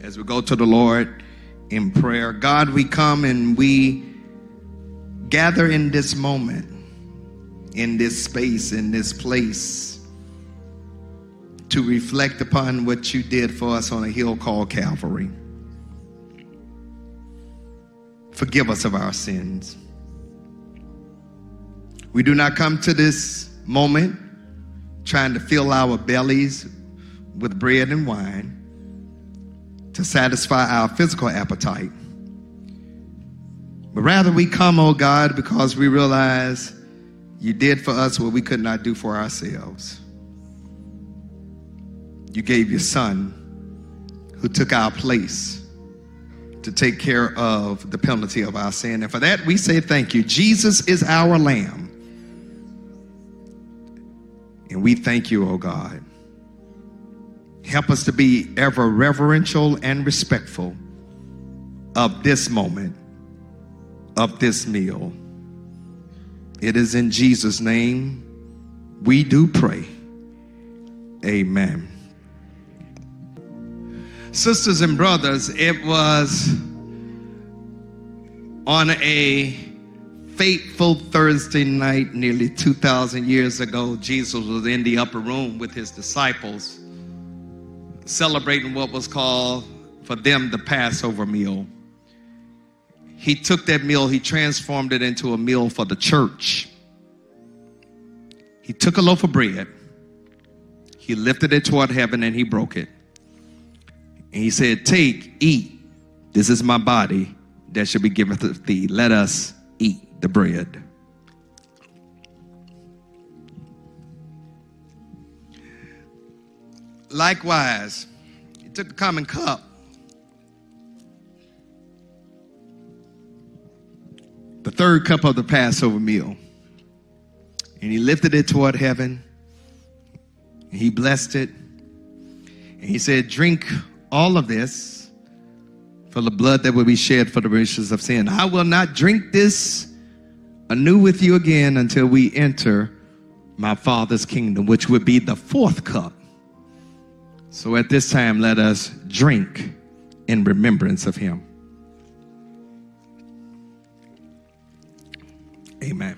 as we go to the Lord in prayer. God, we come and we gather in this moment, in this space, in this place, to reflect upon what you did for us on a hill called Calvary. Forgive us of our sins. We do not come to this moment trying to fill our bellies with bread and wine to satisfy our physical appetite but rather, we come, oh God, because we realize you did for us what we could not do for ourselves. You gave your son who took our place to take care of the penalty of our sin. And for that, we say thank you. Jesus is our Lamb. And we thank you, oh God. Help us to be ever reverential and respectful of this moment of this meal. It is in Jesus' name we do pray. Amen. Sisters and brothers, it was on a fateful Thursday night nearly 2,000 years ago. Jesus was in the upper room with his disciples celebrating what was called for them the Passover meal he took that meal, he transformed it into a meal for the church. He took a loaf of bread, he lifted it toward heaven, and he broke it. And he said, Take, eat. This is my body that shall be given to thee. Let us eat the bread. Likewise, he took the common cup the third cup of the Passover meal. And he lifted it toward heaven. He blessed it. And he said, Drink all of this for the blood that will be shed for the remissions of sin. I will not drink this anew with you again until we enter my Father's kingdom, which would be the fourth cup. So at this time, let us drink in remembrance of him. Amen.